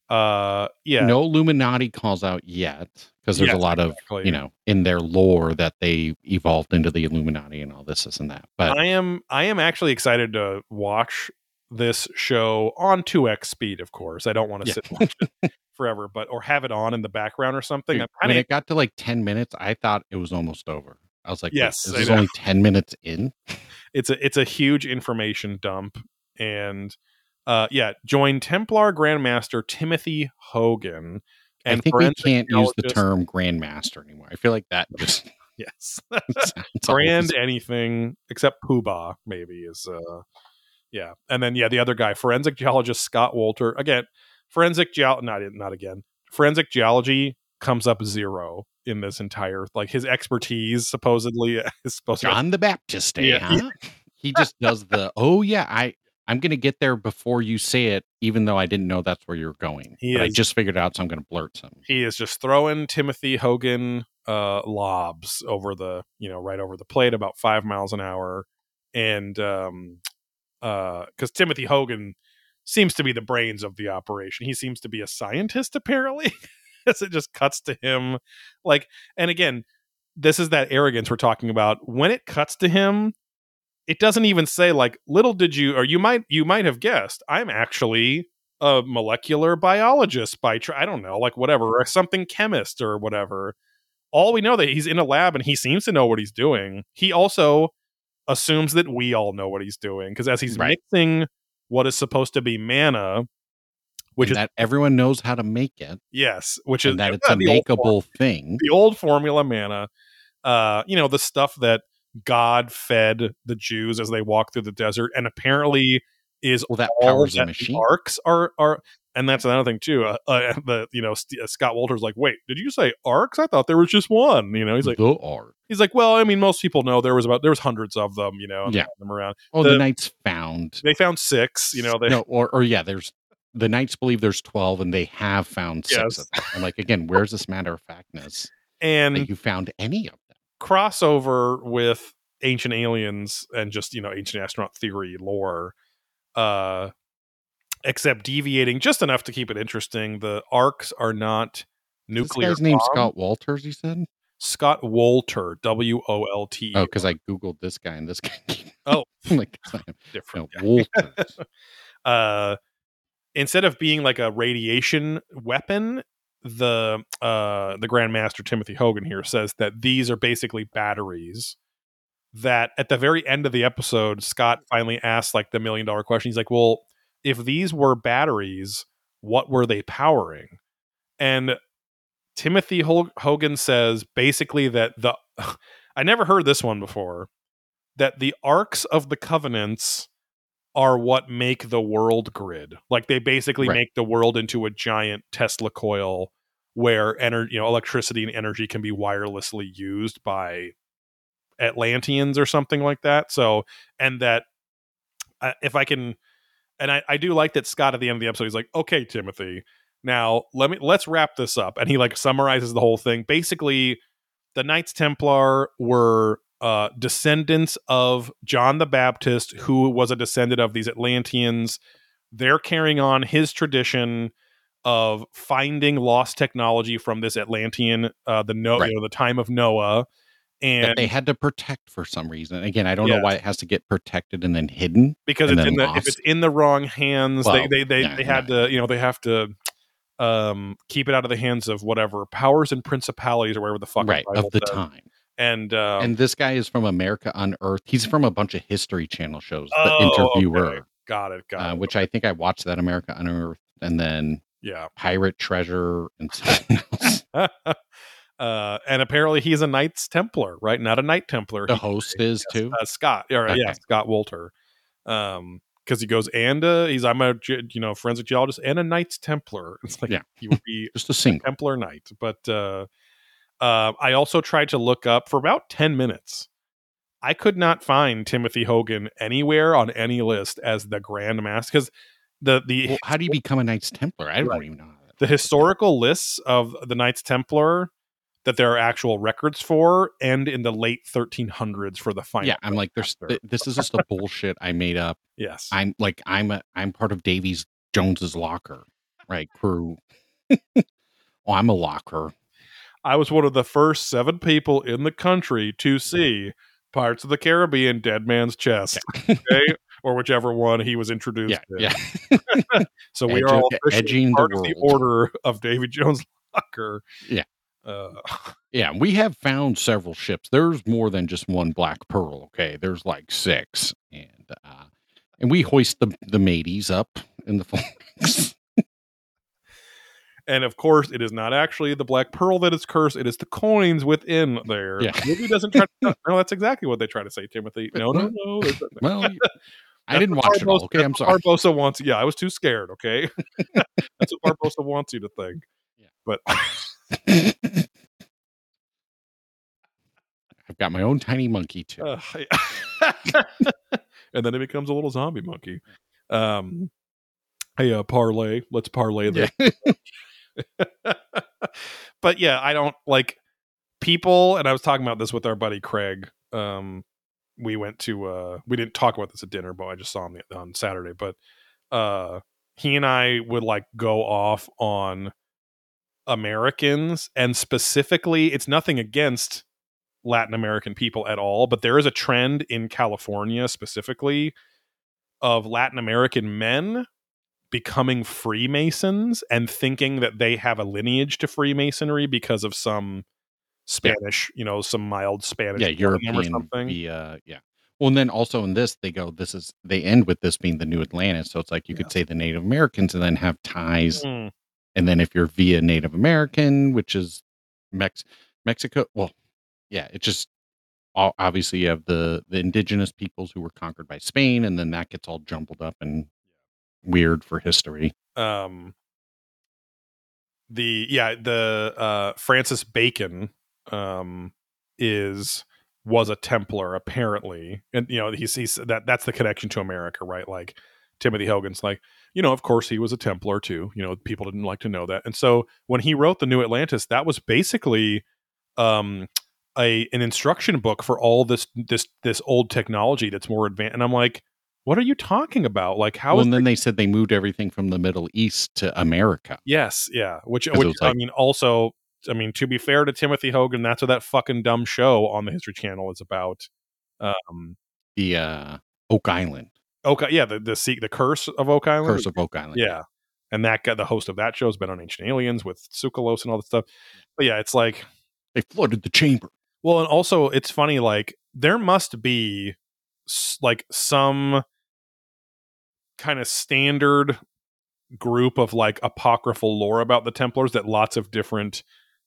uh, yeah. No Illuminati calls out yet because there's Yes, a lot of you know in their lore that they evolved into the Illuminati and all this, this and that. But I am I am actually excited to watch this show on 2x speed, of course. I don't want to Yeah. sit and watch it forever, but or have it on in the background or something. Dude, I'm when it got to like 10 minutes, I thought it was almost over. I was like, Yes, this is only 10 minutes in. (laughs) it's a it's a huge information dump. And uh yeah, join Templar Grandmaster Timothy Hogan I think we can't use the term grandmaster anymore. I feel like that (laughs) just Yes. (laughs) Grand anything except Poobah, maybe is uh yeah. And then yeah, the other guy, forensic geologist Scott Wolter. Again, forensic geol not not again. Forensic geology comes up zero in this entire like his expertise supposedly (laughs) is supposed to be John the Baptist, eh, Yeah. huh? He just does the (laughs) oh yeah, I I'm gonna get there before you say it, even though I didn't know that's where you're going. But I just figured it out, so I'm gonna blurt some. he is just throwing Timothy Hogan uh lobs over the you know right over the plate about five miles an hour and um uh because Timothy Hogan seems to be the brains of the operation he seems to be a scientist apparently (laughs) as it just cuts to him like and again this is that arrogance we're talking about when it cuts to him it doesn't even say like little did you or you might you might have guessed i'm actually a molecular biologist by tr- I don't know, like whatever, or something chemist or whatever. All we know that he's in a lab and he seems to know what he's doing. He also assumes that we all know what he's doing because as he's Right. mixing what is supposed to be manna, which and is that everyone knows how to make it, yes, which is that it's a the makeable thing. the old formula manna. Uh, you know the stuff that God fed the Jews as they walked through the desert, and apparently is Well, that all powers that a machine. Arks are are, and that's another thing too. Uh, uh, (laughs) the you know St- uh, Scott Walters like, wait, did you say arks? I thought there was just one. You know, he's like, the art. he's like, well, I mean, most people know there was about there was hundreds of them. You know, Yeah. them around. Oh, The- the, knights found. They found six. You know, they no, or or yeah, there's the knights believe there's twelve, and they have found six Yes. of them. And like again, where's this matter of factness and you found any of them? crossover with ancient aliens and just you know ancient astronaut theory lore uh except deviating just enough to keep it interesting the arks are not This nuclear guy's name bomb. Scott Walters. You said? scott Wolter, w-o-l-t Oh, because I googled this guy and this (laughs) guy. Oh. (laughs) Like that's not him. different No, Walters. (laughs) uh instead of being like a radiation weapon the uh the grandmaster timothy hogan here says that these are basically batteries that at the very end of the episode scott finally asks like the million dollar question he's like well if these were batteries what were they powering and timothy hogan says basically that the (laughs) i never heard this one before that the arks of the covenants are what make the world grid. Like they basically Right. make the world into a giant Tesla coil where energy, you know, electricity and energy can be wirelessly used by Atlanteans or something like that. So, and that uh, if I can, and I, I do like that Scott at the end of the episode, he's like, okay, Timothy, Now, let me let's wrap this up. And he like summarizes the whole thing. Basically, the Knights Templar were uh, descendants of John the Baptist, who was a descendant of these Atlanteans. They're carrying on his tradition of finding lost technology from this Atlantean, uh, the no, Right. you know, the time of Noah, and they had to protect for some reason. Again, I don't know why it has to get protected and then hidden. because it's in the if it's in the wrong hands, Well, they they they, yeah, they had to you know they have to um keep it out of the hands of whatever powers and principalities or whatever the fuck right of the time. and um, and this guy is from America Unearthed. He's from a bunch of History Channel shows. The Oh, Interviewer, okay. got it got uh, it which I think I watched that America Unearthed, and then yeah Pirate Treasure and something (laughs) else. (laughs) uh and apparently he's a knights templar right not a knight templar The He- host is too. uh, scott or, yeah scott wolter um because he goes and uh he's i'm a you know forensic geologist and a knights templar (laughs) it's like Yeah. he would be (laughs) Just a single. Templar Knight. But uh, uh, I also tried to look up for about 10 minutes. I could not find Timothy Hogan anywhere on any list as the Grand Master because the the Well, how do you become a Knights Templar? I don't Right. even know. the historical lists of the Knights Templar that there are actual records for and in the late 1300s for the final. Yeah, I'm like, there's th- this is just a bullshit I made up. yes. I'm like, I'm a, I'm part of Davy Jones's locker, right? Crew. (laughs) oh, I'm a locker. I was one of the first seven people in the country to see Pirates of the Caribbean Dead Man's Chest. Okay. (laughs) or whichever one he was introduced Yeah, in. yeah. (laughs) So we Edge- are all edging the part of the order of David Jones Locker. Yeah. Uh, (laughs) Yeah, we have found several ships. There's more than just one Black Pearl. Okay, there's like six, and uh, and we hoist the the mateys up in the flags. and of course, it is not actually the Black Pearl that is cursed. It is the coins within there. Yeah. Movie doesn't try to. No, (laughs) that's exactly what they try to say, Timothy. No, no, no. well, (laughs) I didn't watch it all. Okay, I'm sorry. Barbossa wants. Yeah, I was too scared. Okay, that's what Barbossa wants you to think. Yeah. But (laughs) I've got my own tiny monkey too. Uh, (laughs) (laughs) and then it becomes a little zombie monkey. Um, hey, uh, parley. Let's parley this. yeah, but yeah, I don't like people. And I was talking about this with our buddy Craig. Um, we went to uh, we didn't talk about this at dinner, but I just saw him on Saturday. But uh, he and I would like go off on Americans, and specifically, it's nothing against Latin American people at all, but there is a trend in California specifically of Latin American men becoming Freemasons and thinking that they have a lineage to Freemasonry because of some Spanish, you know, some mild Spanish yeah, them or European something. via yeah. Well, and then also in this, they go. This is they end with this being the new Atlantis. So it's like you could say the Native Americans and then have ties Mm, and then if you're via Native American, which is Mex Mexico, well, yeah, it just o- obviously you have the the indigenous peoples who were conquered by Spain, and then that gets all jumbled up and weird for history. um the yeah the uh francis bacon um is was a templar apparently and you know he's he's that that's the connection to america right like timothy hogan's like you know of course he was a templar too you know people didn't like to know that and so when he wrote the new atlantis that was basically um a an instruction book for all this this this old technology that's more advanced and i'm like what are you talking about like how well, and then they said they moved everything from the Middle East to America. Yes, yeah. Which, which I like- mean, also, I mean, to be fair to Timothy Hogan, that's what that fucking dumb show on the History Channel is about. Um, The uh, Oak Island okay, yeah, the the the curse of Oak Island. Curse of Oak Island. yeah, and that guy, the host of that show, has been on Ancient Aliens with Tsoukalos and all that stuff. But yeah, it's like, they flooded the chamber. well, and also it's funny. Like there must be like some kind of standard group of like apocryphal lore about the Templars that lots of different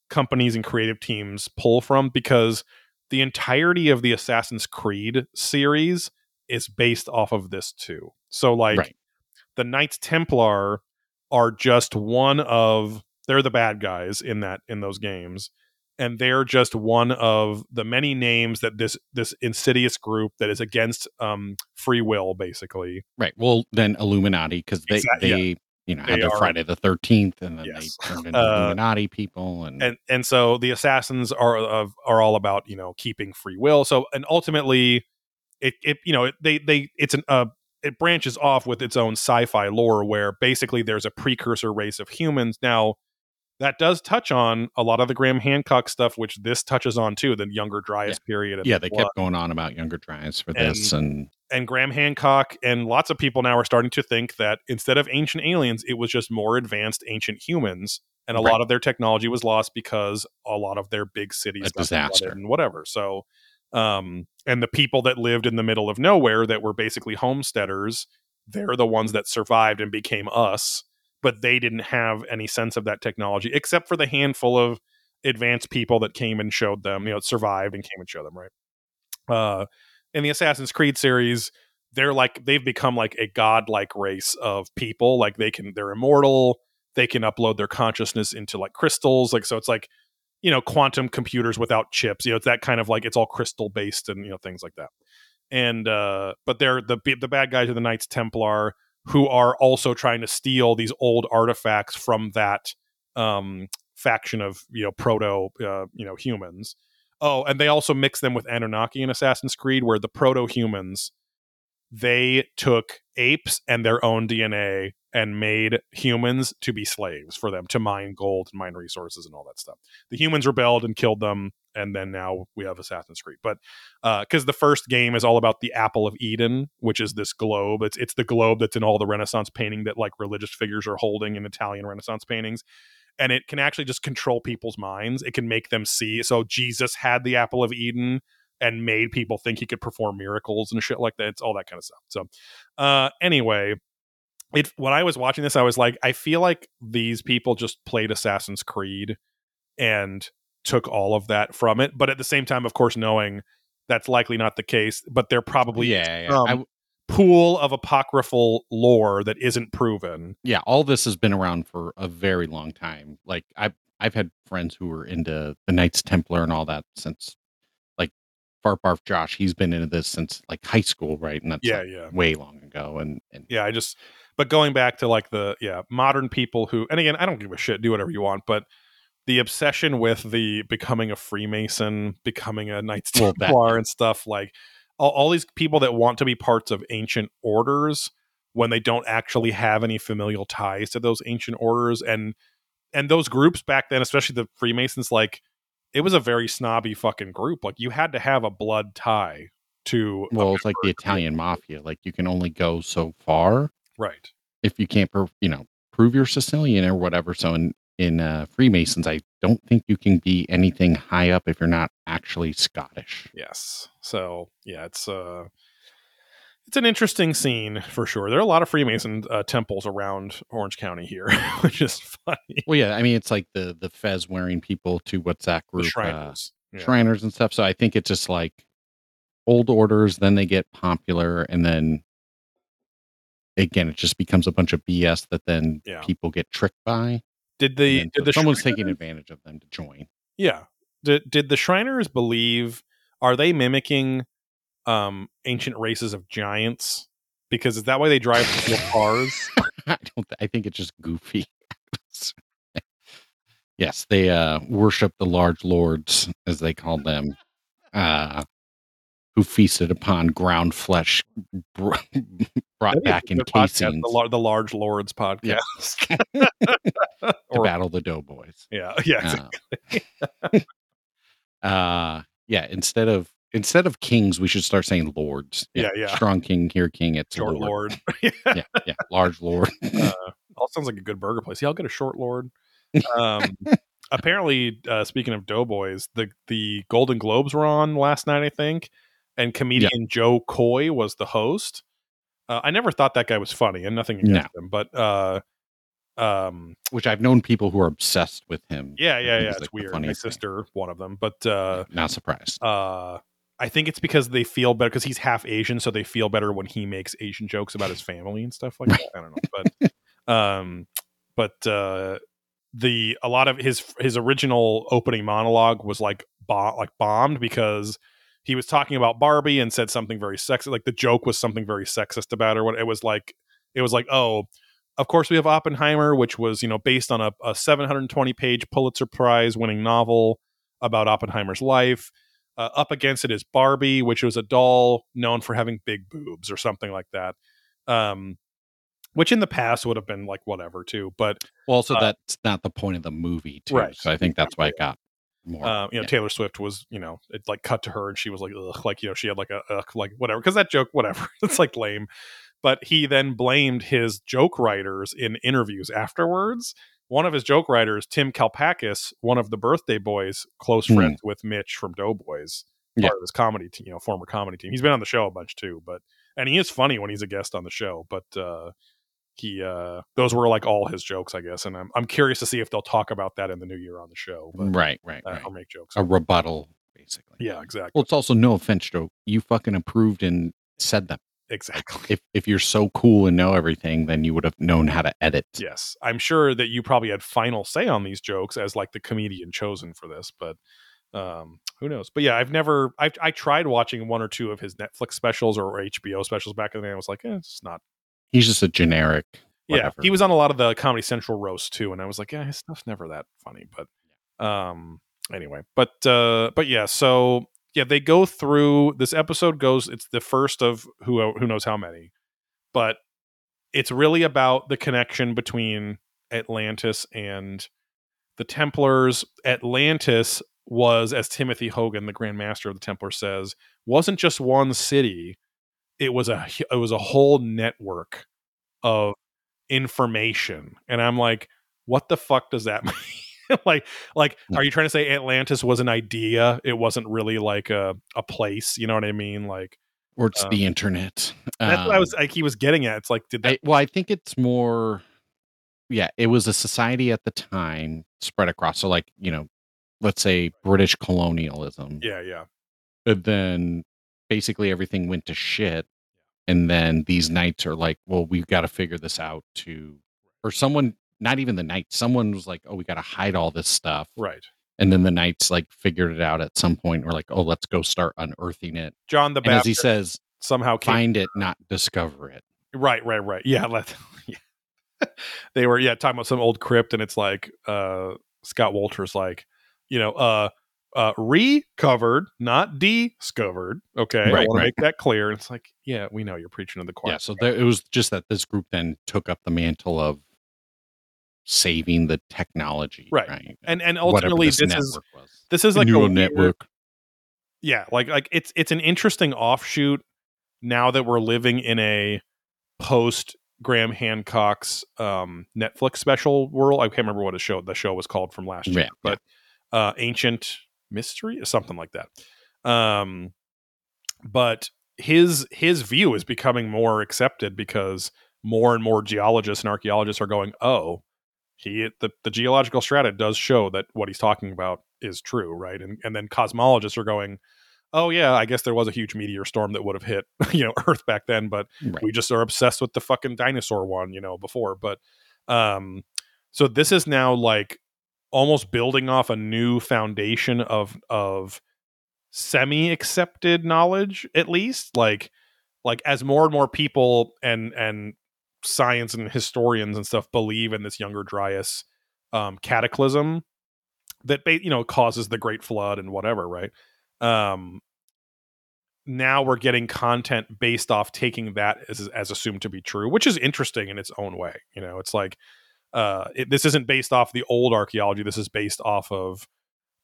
companies and creative teams pull from because the entirety of the Assassin's Creed series is based off of this too. So like Right. the Knights Templar are just one of they're the bad guys in that in those games and they're just one of the many names that this this insidious group that is against um free will basically Right. Well, then Illuminati because they Exact- yeah. they you know They had their are- Friday the Thirteenth, and then Yes. they turned (laughs) into Uh, Illuminati people, and, and and so the assassins are of are all about you know keeping free will so and ultimately it it you know it, they they it's an uh it branches off with its own sci-fi lore where basically there's a precursor race of humans now that does touch on a lot of the Graham Hancock stuff which this touches on too the younger Dryas period yeah, they blood. kept going on about younger Dryas for this, and and Graham Hancock and lots of people now are starting to think that instead of ancient aliens, it was just more advanced ancient humans, and a Right. lot of their technology was lost because a lot of their big cities A disaster. and whatever. So, um, and the people that lived in the middle of nowhere that were basically homesteaders, they're the ones that survived and became us, but they didn't have any sense of that technology except for the handful of advanced people that came and showed them, you know, survived and came and showed them, right? Uh, in the Assassin's Creed series, they're like they've become like a godlike race of people. Like they can they're immortal. They can upload their consciousness into like crystals. Like so it's like, you know, quantum computers without chips. You know, it's that kind of like it's all crystal based and you know things like that. And uh but they're the the bad guys are the Knights Templar who are also trying to steal these old artifacts from that um faction of, you know, proto uh, you know, humans. Oh, and they also mix them with Anunnaki in Assassin's Creed, where the proto humans they took apes and their own DNA and made humans to be slaves for them to mine gold and mine resources and all that stuff. The humans rebelled and killed them, and then now we have Assassin's Creed. But uh, because the first game is all about the Apple of Eden, which is this globe. It's it's the globe that's in all the Renaissance painting that like religious figures are holding in Italian Renaissance paintings and it can actually just control people's minds. It can make them see. So Jesus had the apple of Eden and made people think he could perform miracles and shit like that. It's all that kind of stuff. So, uh, anyway, it when I was watching this, I was like, I feel like these people just played Assassin's Creed and took all of that from it. But at the same time, of course, knowing that's likely not the case, but they're probably yeah, yeah. um, w- pool of apocryphal lore that isn't proven. yeah, all this has been around for a very long time. Like I've I've had friends who were into the Knights Templar and all that since Fart Barf Josh. He's been into this since like high school, right? And that's Yeah, like, yeah. way long ago. And and yeah i just but going back to like the yeah modern people who and again i don't give a shit do whatever you want but the obsession with the becoming a freemason becoming a knights Well, (laughs) templar and stuff like all, all these people that want to be parts of ancient orders when they don't actually have any familial ties to those ancient orders and and those groups back then especially the freemasons like it was a very snobby fucking group like you had to have a blood tie to well, it's like the. Italian mafia. Like you can only go so far right if you can't, prov- you know, prove you're Sicilian or whatever. So in in uh, Freemasons, I don't think you can be anything high up if you're not actually Scottish. Yes. So yeah, it's uh it's an interesting scene for sure. There are a lot of Freemason uh, temples around Orange County here, (laughs) which is funny. Well, yeah, I mean, it's like the the fez wearing people to what's that The group? uh, Shriners. Yeah. Shriners and stuff. So I think it's just like old orders, then they get popular, and then again, it just becomes a bunch of BS that then Yeah. people get tricked by. Did the did so the someone's Shriners- taking advantage of them to join. Yeah. Did did the Shriners believe are they mimicking um ancient races of giants? Because is that why they drive (laughs) cars? (laughs) I don't. I think it's just goofy. (laughs) yes, they uh worship the large lords, as they call them, uh, who feasted upon ground flesh br- brought back in casings the, lar- the Large Lords podcast. Yeah. to or, battle the doughboys. yeah, yeah, Uh, uh, yeah. Instead of instead of kings, we should start saying lords. Yeah, yeah. Strong king, here king. It's short lord. lord. (laughs) Yeah, yeah. Large lord. (laughs) uh, all sounds like a good burger place. Yeah, I'll get a short lord. Um, (laughs) apparently, uh, speaking of Doughboys, the the Golden Globes were on last night, I think, and comedian Jo Koy was the host. Uh, I never thought that guy was funny, and nothing against him, but uh, um, Which I've known people who are obsessed with him. yeah, yeah, yeah, it's, like, weird. My funniest thing. sister, one of them, but uh, Not surprised. uh, I think it's because they feel better because he's half Asian, so they feel better when he makes Asian jokes about his family and stuff like that. I don't know, but (laughs) um, but uh, the a lot of his his original opening monologue was like bomb like bombed because he was talking about Barbie and said something very sexist. Like the joke was something very sexist about her. What it was like, it was like, oh, of course, we have Oppenheimer, which was you know based on a, a 720 page Pulitzer Prize winning novel about Oppenheimer's life. Uh, up against it is Barbie, which was a doll known for having big boobs or something like that. Um, which in the past would have been like whatever too, but Well, also Uh, that's not the point of the movie, too. Right. So I think that's why it got more. uh, you know yeah. Taylor Swift was you know it like cut to her and she was like Ugh, like you know she had like a ugh, like whatever because that joke whatever (laughs) it's like lame, but he then blamed his joke writers in interviews afterwards. One of his joke writers, Tim Kalpakis, one of the Birthday Boys, close Hmm. friends with Mitch from Doughboys, Yeah. part of his comedy team, you know, former comedy team. He's been on the show a bunch too, but and he is funny when he's a guest on the show, but uh he uh those were like all his jokes, I guess, and I'm I'm curious to see if they'll talk about that in the new year on the show, but right, right, uh, right. or make jokes. A rebuttal, basically. yeah, exactly, Well, it's also no offense, Joe. You fucking approved and said them. Exactly. If if you're so cool and know everything, then you would have known how to edit. Yes, I'm sure that you probably had final say on these jokes as like the comedian chosen for this, but um, who knows? But yeah, I've never. I I tried watching one or two of his Netflix specials or HBO specials back in the day. I was like, eh, it's not. He's just a generic. Yeah, he was on a lot of the Comedy Central roast too, and I was like, yeah, his stuff's never that funny. But um, anyway, but uh, but yeah, so yeah, they go through this episode. Goes, it's the first of who who knows how many, but it's really about the connection between Atlantis and the Templars. Atlantis was, as Timothy Hogan, the Grand Master of the Templar says, wasn't just one city. It was a it was a whole network of information, and I'm like, what the fuck does that (laughs) mean? (laughs) like, like, No. are you trying to say Atlantis was an idea? It wasn't really like a a place. You know what I mean? Like or it's um, the internet. that's what I Um, was like. He was getting at. It's like, did that? I, well, I think it's more. Yeah, it was a society at the time spread across. So, like you know, let's say British colonialism. yeah, yeah, And then basically everything went to shit. And then these knights are like, well, we've got to figure this out to, or someone, not even the knights, someone was like, oh, we got to hide all this stuff. right. And then the knights like figured it out at some point. We're like, oh, let's go start unearthing it. John the And as he says, somehow find it, not discover it. Right, right, right. Yeah, let (laughs) yeah. they were yeah talking about some old crypt, and it's like uh Scott Wolter's like you know uh uh recovered, not discovered. Okay, I Right, want to make that clear. And it's like yeah, we know you're preaching to the choir. Yeah. So there, it was just that this group then took up the mantle of saving the technology. Right. Right. and and ultimately this this is was. this is like a neural weird- network. yeah like like it's it's an interesting offshoot now that we're living in a post Graham Hancock's um Netflix special world. I can't remember what his show the show was called from last year, Yeah, but uh Ancient Mystery or something like that. Um but his his view is becoming more accepted because more and more geologists and archaeologists are going, "Oh, he the, the geological strata does show that what he's talking about is true, right?" And and then cosmologists are going, "Oh yeah, I guess there was a huge meteor storm that would have hit, (laughs) you know, Earth back then, but Right. we just are obsessed with the fucking dinosaur one, you know, before." But um so this is now like almost building off a new foundation of of semi accepted knowledge at least like like as more and more people and and science and historians and stuff believe in this younger dryas um cataclysm that you know causes the great flood and whatever right um now we're getting content based off taking that as as assumed to be true which is interesting in its own way you know it's like uh it, this isn't based off the old archaeology this is based off of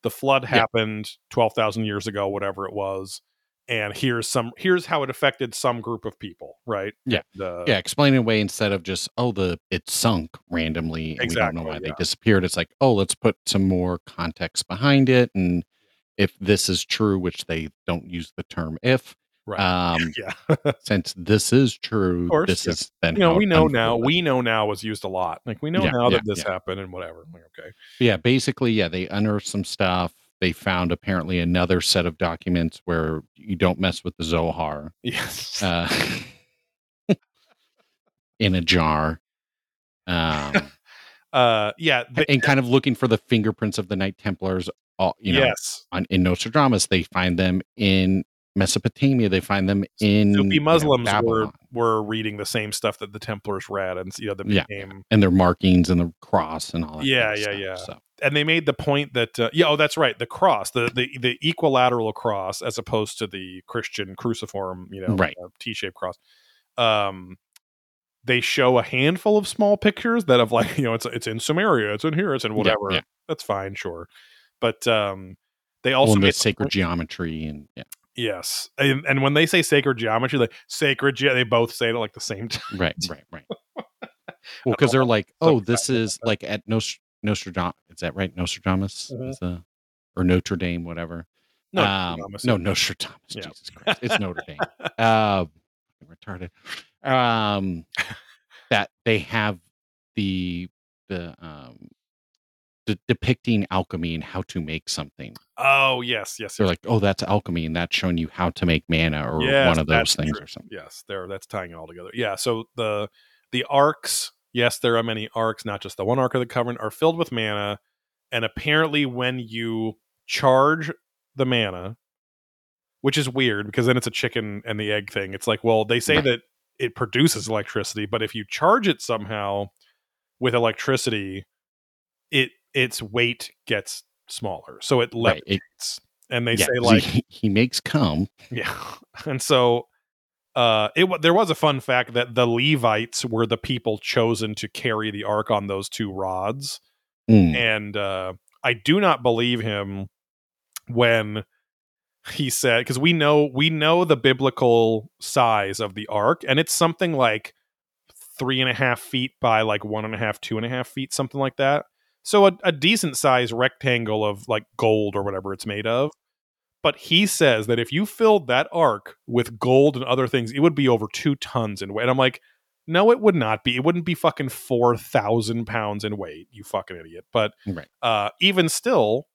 the flood Yeah. happened 12,000 years ago whatever it was and here's some here's how it affected some group of people right Yeah. Uh, yeah, explain it away instead of just oh the it sunk randomly and we don't know Exactly, why yeah. they disappeared. It's like oh let's put some more context behind it and if this is true, which they don't use the term if, right um, (laughs) yeah (laughs) since this is true, course, this yeah. is then you know we know now we know now was used a lot like we know Yeah, now that this happened and whatever like okay yeah basically yeah they unearthed some stuff. They found apparently another set of documents where you don't mess with the Zohar yes uh, (laughs) in a jar. Um, (laughs) uh yeah the- and kind of looking for the fingerprints of the Knight Templars. All you know, yes on, in Nostradamus, they find them in Mesopotamia. They find them in Sufi you know, Muslims were were reading the same stuff that the Templars read, and you know, that Yeah. became and their markings and the cross and all that. Yeah, kind of yeah, stuff. yeah. So and they made the point that uh, yeah, oh, that's right, the cross, the the the equilateral cross, as opposed to the Christian cruciform, you know, Right. uh, T-shaped cross. Um, they show a handful of small pictures that have like (laughs) you know it's it's in Samaria, it's in here, it's in whatever. yeah. That's fine, sure, but um, they also all in made the the sacred point- geometry and yeah, yes, and, and when they say sacred geometry, like sacred, ge- they both say it at like the same (laughs) time. right, right, (laughs) right. Well, because they're like, oh, this is like at Nost- Nostradamus. Is that right? Nostradamus Mhm. is or Notre Dame, whatever. No, um, no. Nostradamus. Yeah. Jesus Christ, it's Notre Dame. uh, retarded. Um, (laughs) that they have the the um de- depicting alchemy and how to make something. Oh yes, yes, They're yes. like, oh, that's alchemy, and that's showing you how to make manna or Yes, one of those things true. or something. Yes, there. That's tying it all together. Yeah. So the the arks. Yes, there are many arks, not just the one ark of the covenant, are filled with manna, and apparently, when you charge the manna, which is weird because then it's a chicken and the egg thing. It's like, well, they say that it produces electricity, but if you charge it somehow with electricity, it its weight gets smaller, so it levitates. Right. It- and they Yeah, say (laughs) like he, he makes cum. yeah. (laughs) And so uh it there was a fun fact that the Levites were the people chosen to carry the ark on those two rods. Mm, and uh I do not believe him when he said because we know we know the biblical size of the ark and it's something like three and a half feet by like one and a half two and a half feet something like that. So a, a decent size rectangle of like gold or whatever it's made of but he says that if you filled that ark with gold and other things it would be over two tons in weight and i'm like no it would not be it wouldn't be fucking 4000 pounds in weight you fucking idiot but right. uh, even still,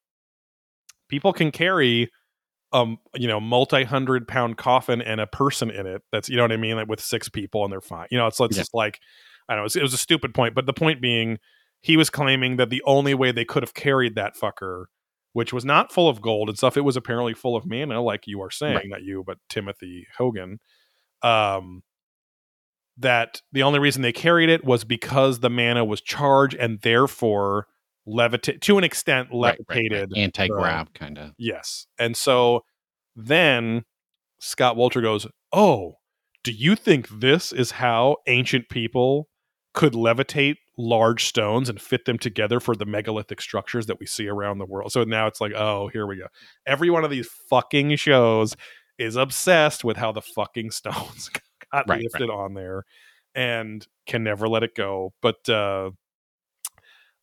people can carry um you know multi hundred pound coffin and a person in it. That's you know what I mean, like with six people and they're fine. You know, it's, it's Yeah. just like I don't know. It was, it was a stupid point, but the point being, he was claiming that the only way they could have carried that fucker. Which was not full of gold and stuff. It was apparently full of manna, like you are saying, Right. not you, but Timothy Hogan. Um, that the only reason they carried it was because the manna was charged and therefore levitate to an extent Right, levitated. Anti grav kind of. Yes. And so then Scott Wolter goes, Oh, do you think this is how ancient people could levitate large stones and fit them together for the megalithic structures that we see around the world? So now it's like, oh, here we go. Every one of these fucking shows is obsessed with how the fucking (laughs) stones (laughs) got Right, lifted on there and can never let it go. But uh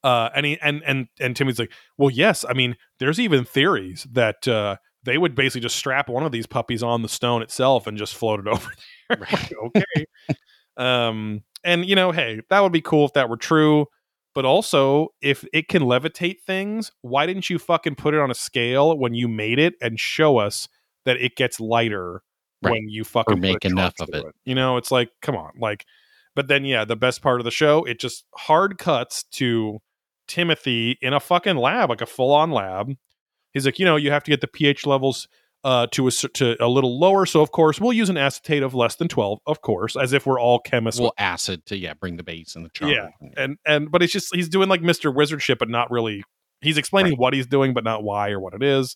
uh and he, and and and Timmy's like, well, yes, I mean, there's even theories that uh they would basically just strap one of these puppies on the stone itself and just float it (laughs) over there. Right. okay. um and you know, hey, that would be cool if that were true. But also, if it can levitate things, why didn't you fucking put it on a scale when you made it and show us that it gets lighter Right. when you fucking Or make enough of through it. You know, it's like, come on, like. But then, yeah, the best part of the show, it just hard cuts to Timothy in a fucking lab, like a full on lab. He's like, you know, you have to get the pH levels uh, to a to a little lower. So of course, we'll use an acetate of less than twelve, of course, as if we're all chemists. Well, acid to yeah, bring the base and the charge. Yeah. and and but it's just he's doing like Mister Wizard shit, but not really. He's explaining Right. what he's doing, but not why or what it is.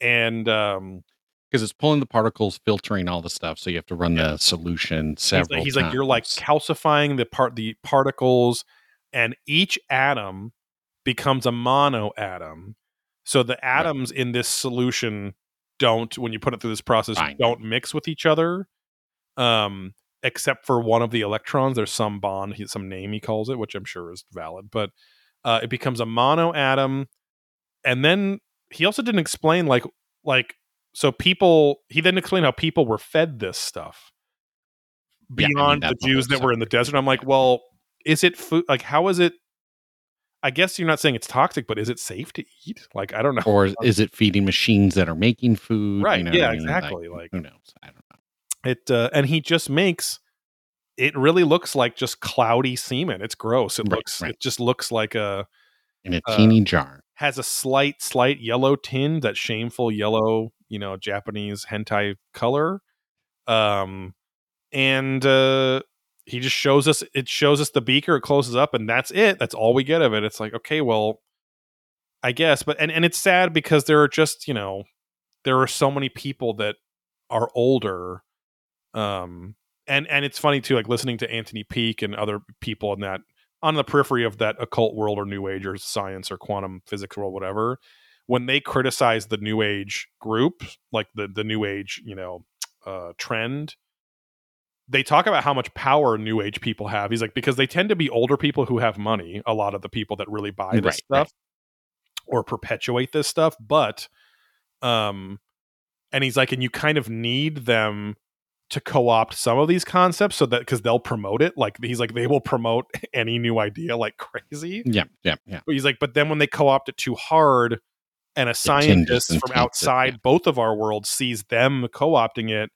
And um, because it's pulling the particles, filtering all the stuff. So you have to run the solution several. like, he's like you're like calcifying the part the particles, and each atom becomes a mono atom. So the atoms in this solution don't, when you put it through this process, Fine. don't mix with each other. Um, except for one of the electrons, there's some bond, he, some name he calls it, which I'm sure is valid. But uh, it becomes a mono atom, and then he also didn't explain like like so people. He then explained how people were fed this stuff Yeah, I mean, beyond the Jews that were in the desert. I'm like, well, is it food? Like, how is it? I guess you're not saying it's toxic, but is it safe to eat? Like, I don't know. or is it feeding machines that are making food? Right, You know yeah, I mean? exactly, like- who knows? I don't know. It uh, and he just makes it really looks like just cloudy semen. It's gross. It Right, looks. right. It just looks like a In a Uh, teeny jar. has a slight, slight yellow tinge. That shameful yellow, you know, Japanese hentai color. Um, and uh, he just shows us it shows us the beaker, it closes up, and that's it. That's all we get of it. It's like, okay, well, I guess, but and and it's sad because there are just you know there are so many people that are older um and and it's funny too like listening to anthony peake and other people in that on the periphery of that occult world or new age or science or quantum physics world whatever when they criticize the new age group like the the new age you know uh trend they talk about how much power new age people have he's like because they tend to be older people who have money a lot of the people that really buy this Right, stuff right. or perpetuate this stuff but um and he's like and you kind of need them to co-opt some of these concepts so that because they'll promote it like he's like they will promote (laughs) any new idea like crazy Yeah, yeah, yeah. but he's like but then when they co-opt it too hard and a scientist from taints it, outside yeah. both of our worlds sees them co-opting it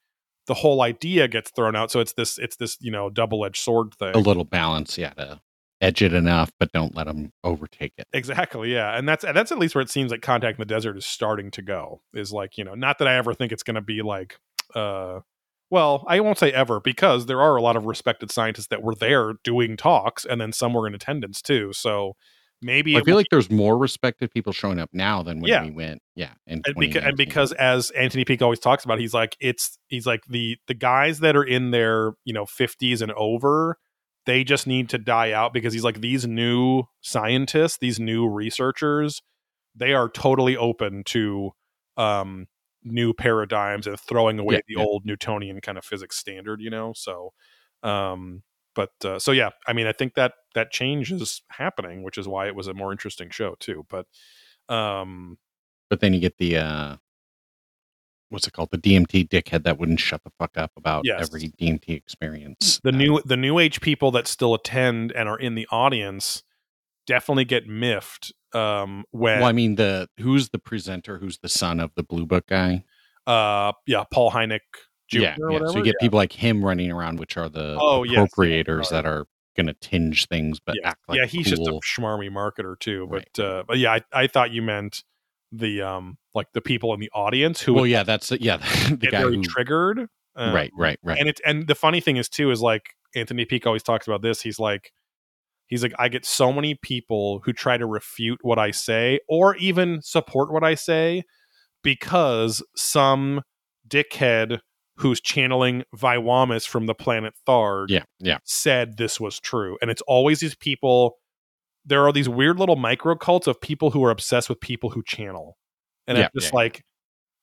the whole idea gets thrown out so it's this it's this you know double-edged sword thing A little balance, yeah, to edge it enough, but don't let them overtake it. Exactly, yeah, and that's that's at least where it seems like Contact in the Desert is starting to go. Is like you know, not that I ever think it's going to be like, uh, well, I won't say ever because there are a lot of respected scientists that were there doing talks, and then some were in attendance too. So maybe I feel will like there's more respected people showing up now than when Yeah. we went. Yeah, and because, and because as Anthony Peake always talks about, he's like it's he's like the the guys that are in their you know fifties and over, they just need to die out because he's like these new scientists, these new researchers, they are totally open to um new paradigms and throwing away Yeah, the yeah. old Newtonian kind of physics standard, you know. So, um, but uh, so yeah, I mean, I think that that change is happening, which is why it was a more interesting show too. But um but then you get the uh what's it called? The DMT dickhead that wouldn't shut the fuck up about Yes. every DMT experience. the Uh, new the new age people that still attend and are in the audience definitely get miffed um when well, I mean the who's the presenter? Who's the son of the Blue Book guy? uh yeah paul Hynek yeah, yeah. So you get yeah. people like him running around, which are the Oh, yes, appropriators yes. that are going to tinge things, but yeah, act like yeah he's just a cool. schmarmy marketer too Right. but uh but yeah I, I thought you meant the um like the people in the audience who well, yeah, that's yeah, (laughs) the get guy very who triggered um, right, right, right. and it's and the funny thing is too is like Anthony Peake always talks about this. He's like, he's like, I get so many people who try to refute what I say or even support what I say because some dickhead who's channeling Viwamis from the planet Thard yeah, yeah, said this was true. And it's always these people. There are these weird little micro cults of people who are obsessed with people who channel, and Yeah, it's just yeah, like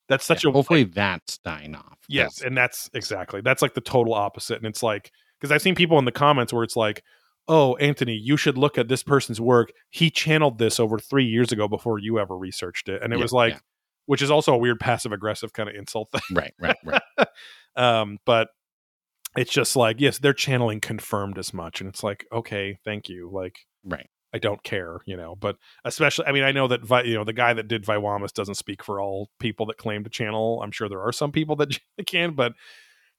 that's such yeah. a Hopefully that's dying off. Yes, and that's exactly that's like the total opposite. And it's like because I've seen people in the comments where it's like, "Oh, Anthony, you should look at this person's work. He channeled this over three years ago before you ever researched it." And it was like. Which is also a weird passive aggressive kind of insult thing. right, right, right. (laughs) um, but it's just like, yes, they're channeling confirmed as much, and it's like, okay, thank you. Like, right. I don't care, you know. But especially, I mean, I know that Vi, you know the guy that did Viwamas doesn't speak for all people that claim to channel. I'm sure there are some people that (laughs) can, but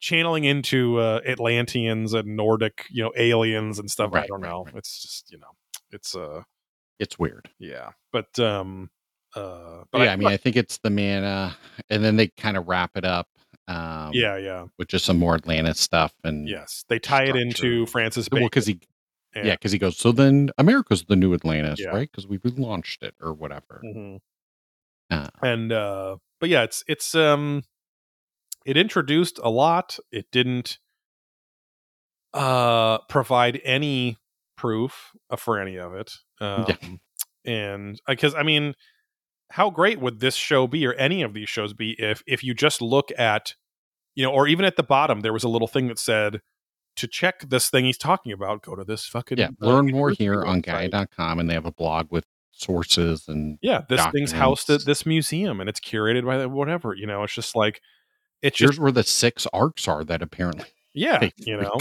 channeling into uh, Atlanteans and Nordic, you know, aliens and stuff. I don't right, know. right. It's just you know, it's uh, It's weird. yeah. But um, uh, yeah, I, mean, I think it's the manna, and then they kind of wrap it up. Um, yeah, yeah, with just some more Atlantis stuff, and yes. They tie it into structure. Francis well, because he, and- yeah, because he goes. So then America's the new Atlantis, Yeah. right? Because we relaunched it or whatever. Mhm. Uh, and uh but yeah it's it's um it introduced a lot it didn't uh provide any proof uh, for any of it um Yeah. and because i mean how great would this show be or any of these shows be if if you just look at you know or even at the bottom there was a little thing that said to check this thing he's talking about go to this fucking yeah, uh, learn more here on. Gaia.com, and they have a blog with sources and yeah this thing's housed at this museum and it's curated by the- whatever you know it's just like it's here's just where the six arks are that apparently (laughs) yeah you know?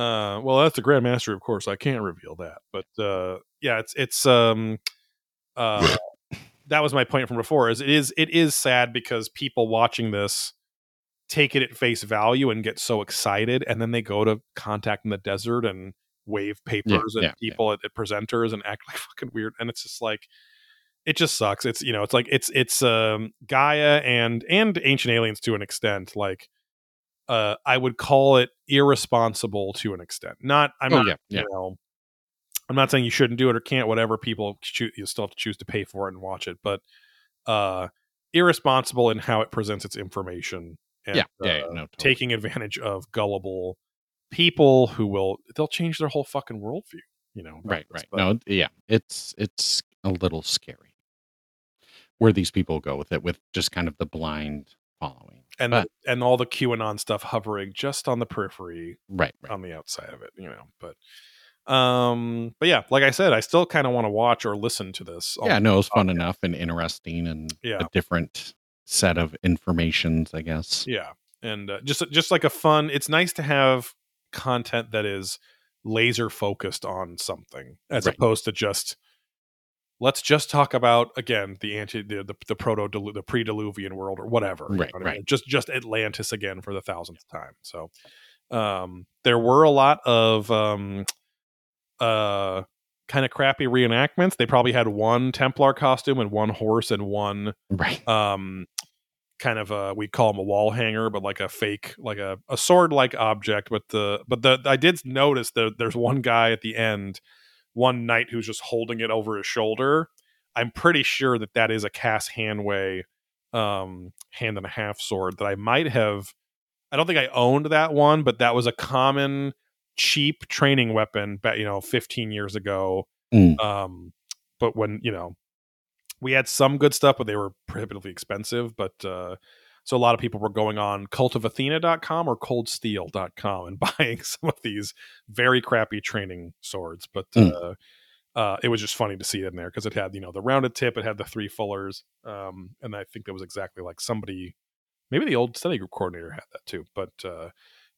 uh well that's the grand master of course i can't reveal that but uh yeah it's it's um uh (laughs) that was my point from before is it is it is sad because people watching this take it at face value and get so excited and then they go to contact in the desert and wave papers at yeah, yeah. people At, at presenters and act (laughs) like fucking weird and it's just like it just sucks. It's you know, it's like it's it's um Gaia and and Ancient Aliens to an extent. Like, uh, I would call it irresponsible to an extent. Not I'm Oh, not yeah, yeah. you know, I'm not saying you shouldn't do it or can't. Whatever people choose, you still have to choose to pay for it and watch it. But uh, irresponsible in how it presents its information. And, yeah, yeah, yeah, uh, no, totally. taking advantage of gullible people who will they'll change their whole fucking worldview. You know, right, this, right. but- No, yeah, it's it's a little scary where these people go with it, with just kind of the blind following. and But- the, and all the QAnon stuff hovering just on the periphery Right, right. on the outside of it, you know. But um, but yeah, like I said, I still kind of want to watch or listen to this. yeah, no, it was fun enough and interesting, and Yeah. a different set of informations, I guess. Yeah, and uh, just just like a fun. It's nice to have content that is laser focused on something as Right. opposed to just let's just talk about again the anti the the, the proto the pre diluvian world or whatever. you Right, know what I mean? right. Just just Atlantis again for the thousandth time. So um there were a lot of um uh kind of crappy reenactments. They probably had one Templar costume and one horse and one Right. um kind of a we call them a wall hanger but like a fake like a, a sword like object but the but the i did notice that there's one guy at the end one knight who's just holding it over his shoulder i'm pretty sure that that is a CAS Hanwei um hand and a half sword that i might have i don't think i owned that one but that was a common cheap training weapon back you know 15 years ago Mm. um but when you know we had some good stuff but they were prohibitively expensive but uh so a lot of people were going on cultofathena.com or coldsteel.com and (laughs) buying some of these very crappy training swords but Mm. uh uh, it was just funny to see it in there because it had you know the rounded tip, it had the three fullers, um, and I think that was exactly like somebody, maybe the old study group coordinator had that too, but uh,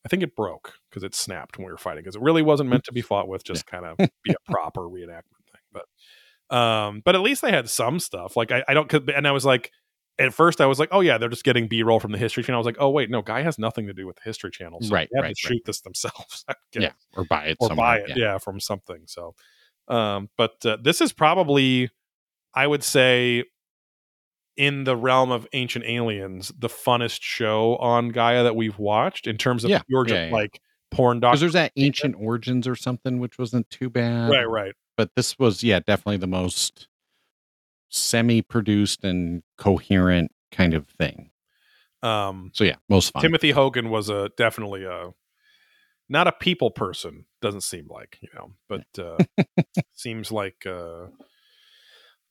I think it broke because it snapped when we were fighting because it really wasn't meant to be fought with, just kind of (laughs) be a proper reenactment thing. But um, but at least they had some stuff. Like I, I don't, and I was like, at first I was like, oh yeah, they're just getting B roll from the History Channel. I was like, oh wait, no, Gaia has nothing to do with the History Channel, so Right, they had right, to right. shoot this themselves. (laughs) Yeah. Or buy it or somewhere. buy it yeah. from something so um but uh, this is probably i would say in the realm of ancient aliens the funnest show on gaia that we've watched in terms of Yeah, pure just yeah, yeah. like porn Because doc there's that ancient origins or something, which wasn't too bad. right right But this was, yeah, definitely the most semi-produced and coherent kind of thing. um So yeah, most fun. timothy hogan was a definitely a not a people person doesn't seem like you know but uh (laughs) seems like uh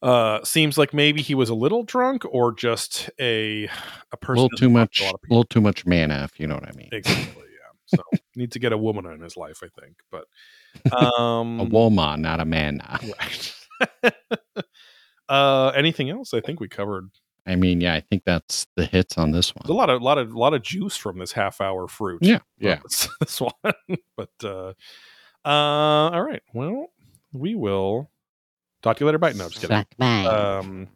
uh seems like maybe he was a little drunk or just a a person. a little too much, a a lot of people. little too much manna, if you know what I mean. Exactly. Yeah. So (laughs) needs to get a woman in his life, I think. But (laughs) um A woman, not a manna. (laughs) right. uh anything else? I think we covered I mean, yeah, I think that's the hits on this there's a lot of lot of a lot of juice from this half hour fruit. Yeah, yeah. This, this one. but uh uh all right. Well, we will talk to you later. Bye. No, just kidding. Suck mine. um,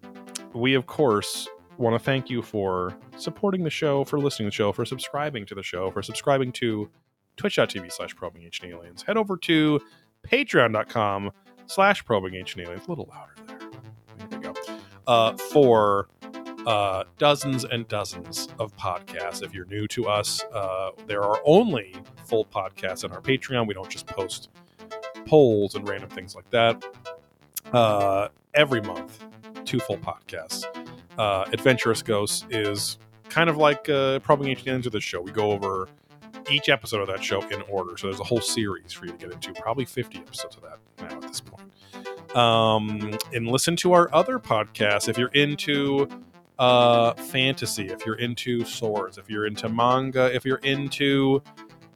we of course want to thank you for supporting the show for listening to the show for subscribing to the show for subscribing to twitch.tv slash probing ancient aliens head over to patreon.com slash probing ancient aliens a little louder there there we go uh, for uh, dozens and dozens of podcasts if you're new to us uh, there are only full podcasts on our patreon we don't just post polls and random things like that uh, every month two full podcasts. Uh, Adventurous Ghosts is kind of like uh, Probing Ancient Aliens of the show. We go over each episode of that show in order. So there's a whole series for you to get into, probably 50 episodes of that now at this point. Um, and listen to our other podcasts if you're into uh, fantasy, if you're into swords, if you're into manga, if you're into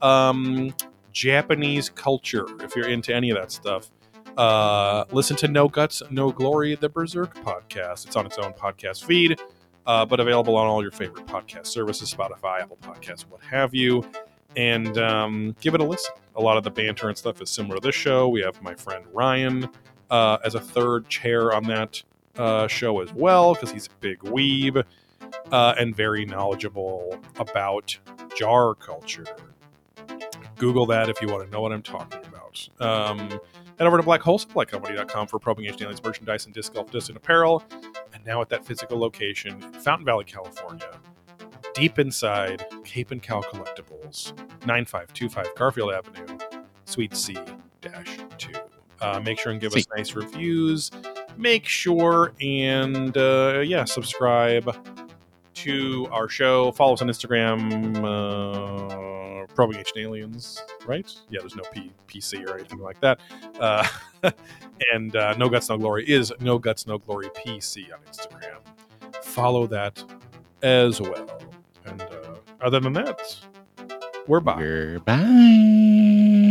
um, Japanese culture, if you're into any of that stuff uh, listen to No Guts, No Glory, the Berserk podcast. It's on its own podcast feed, uh, but available on all your favorite podcast services Spotify, Apple Podcasts, what have you. And um, give it a listen. A lot of the banter and stuff is similar to this show. We have my friend Ryan uh, as a third chair on that uh, show as well, because he's a big weeb uh, and very knowledgeable about jar culture. Google that if you want to know what I'm talking about. Um, Head over to blackhole.com for Probing Ancient Aliens merchandise and disc golf disc and apparel. And now at that physical location in Fountain Valley, California, deep inside Cape and Cow Collectibles, 9525 Garfield Avenue, Suite C 2. Uh, make sure and give us nice reviews. Make sure and, uh, yeah, subscribe to our show. Follow us on Instagram, uh, Probing Ancient Aliens, right? Yeah, there's no P- PC or anything like that. Uh, (laughs) and uh, No Guts, No Glory is No Guts, No Glory PC on Instagram. Follow that as well. And uh, other than that, we're bye. Goodbye.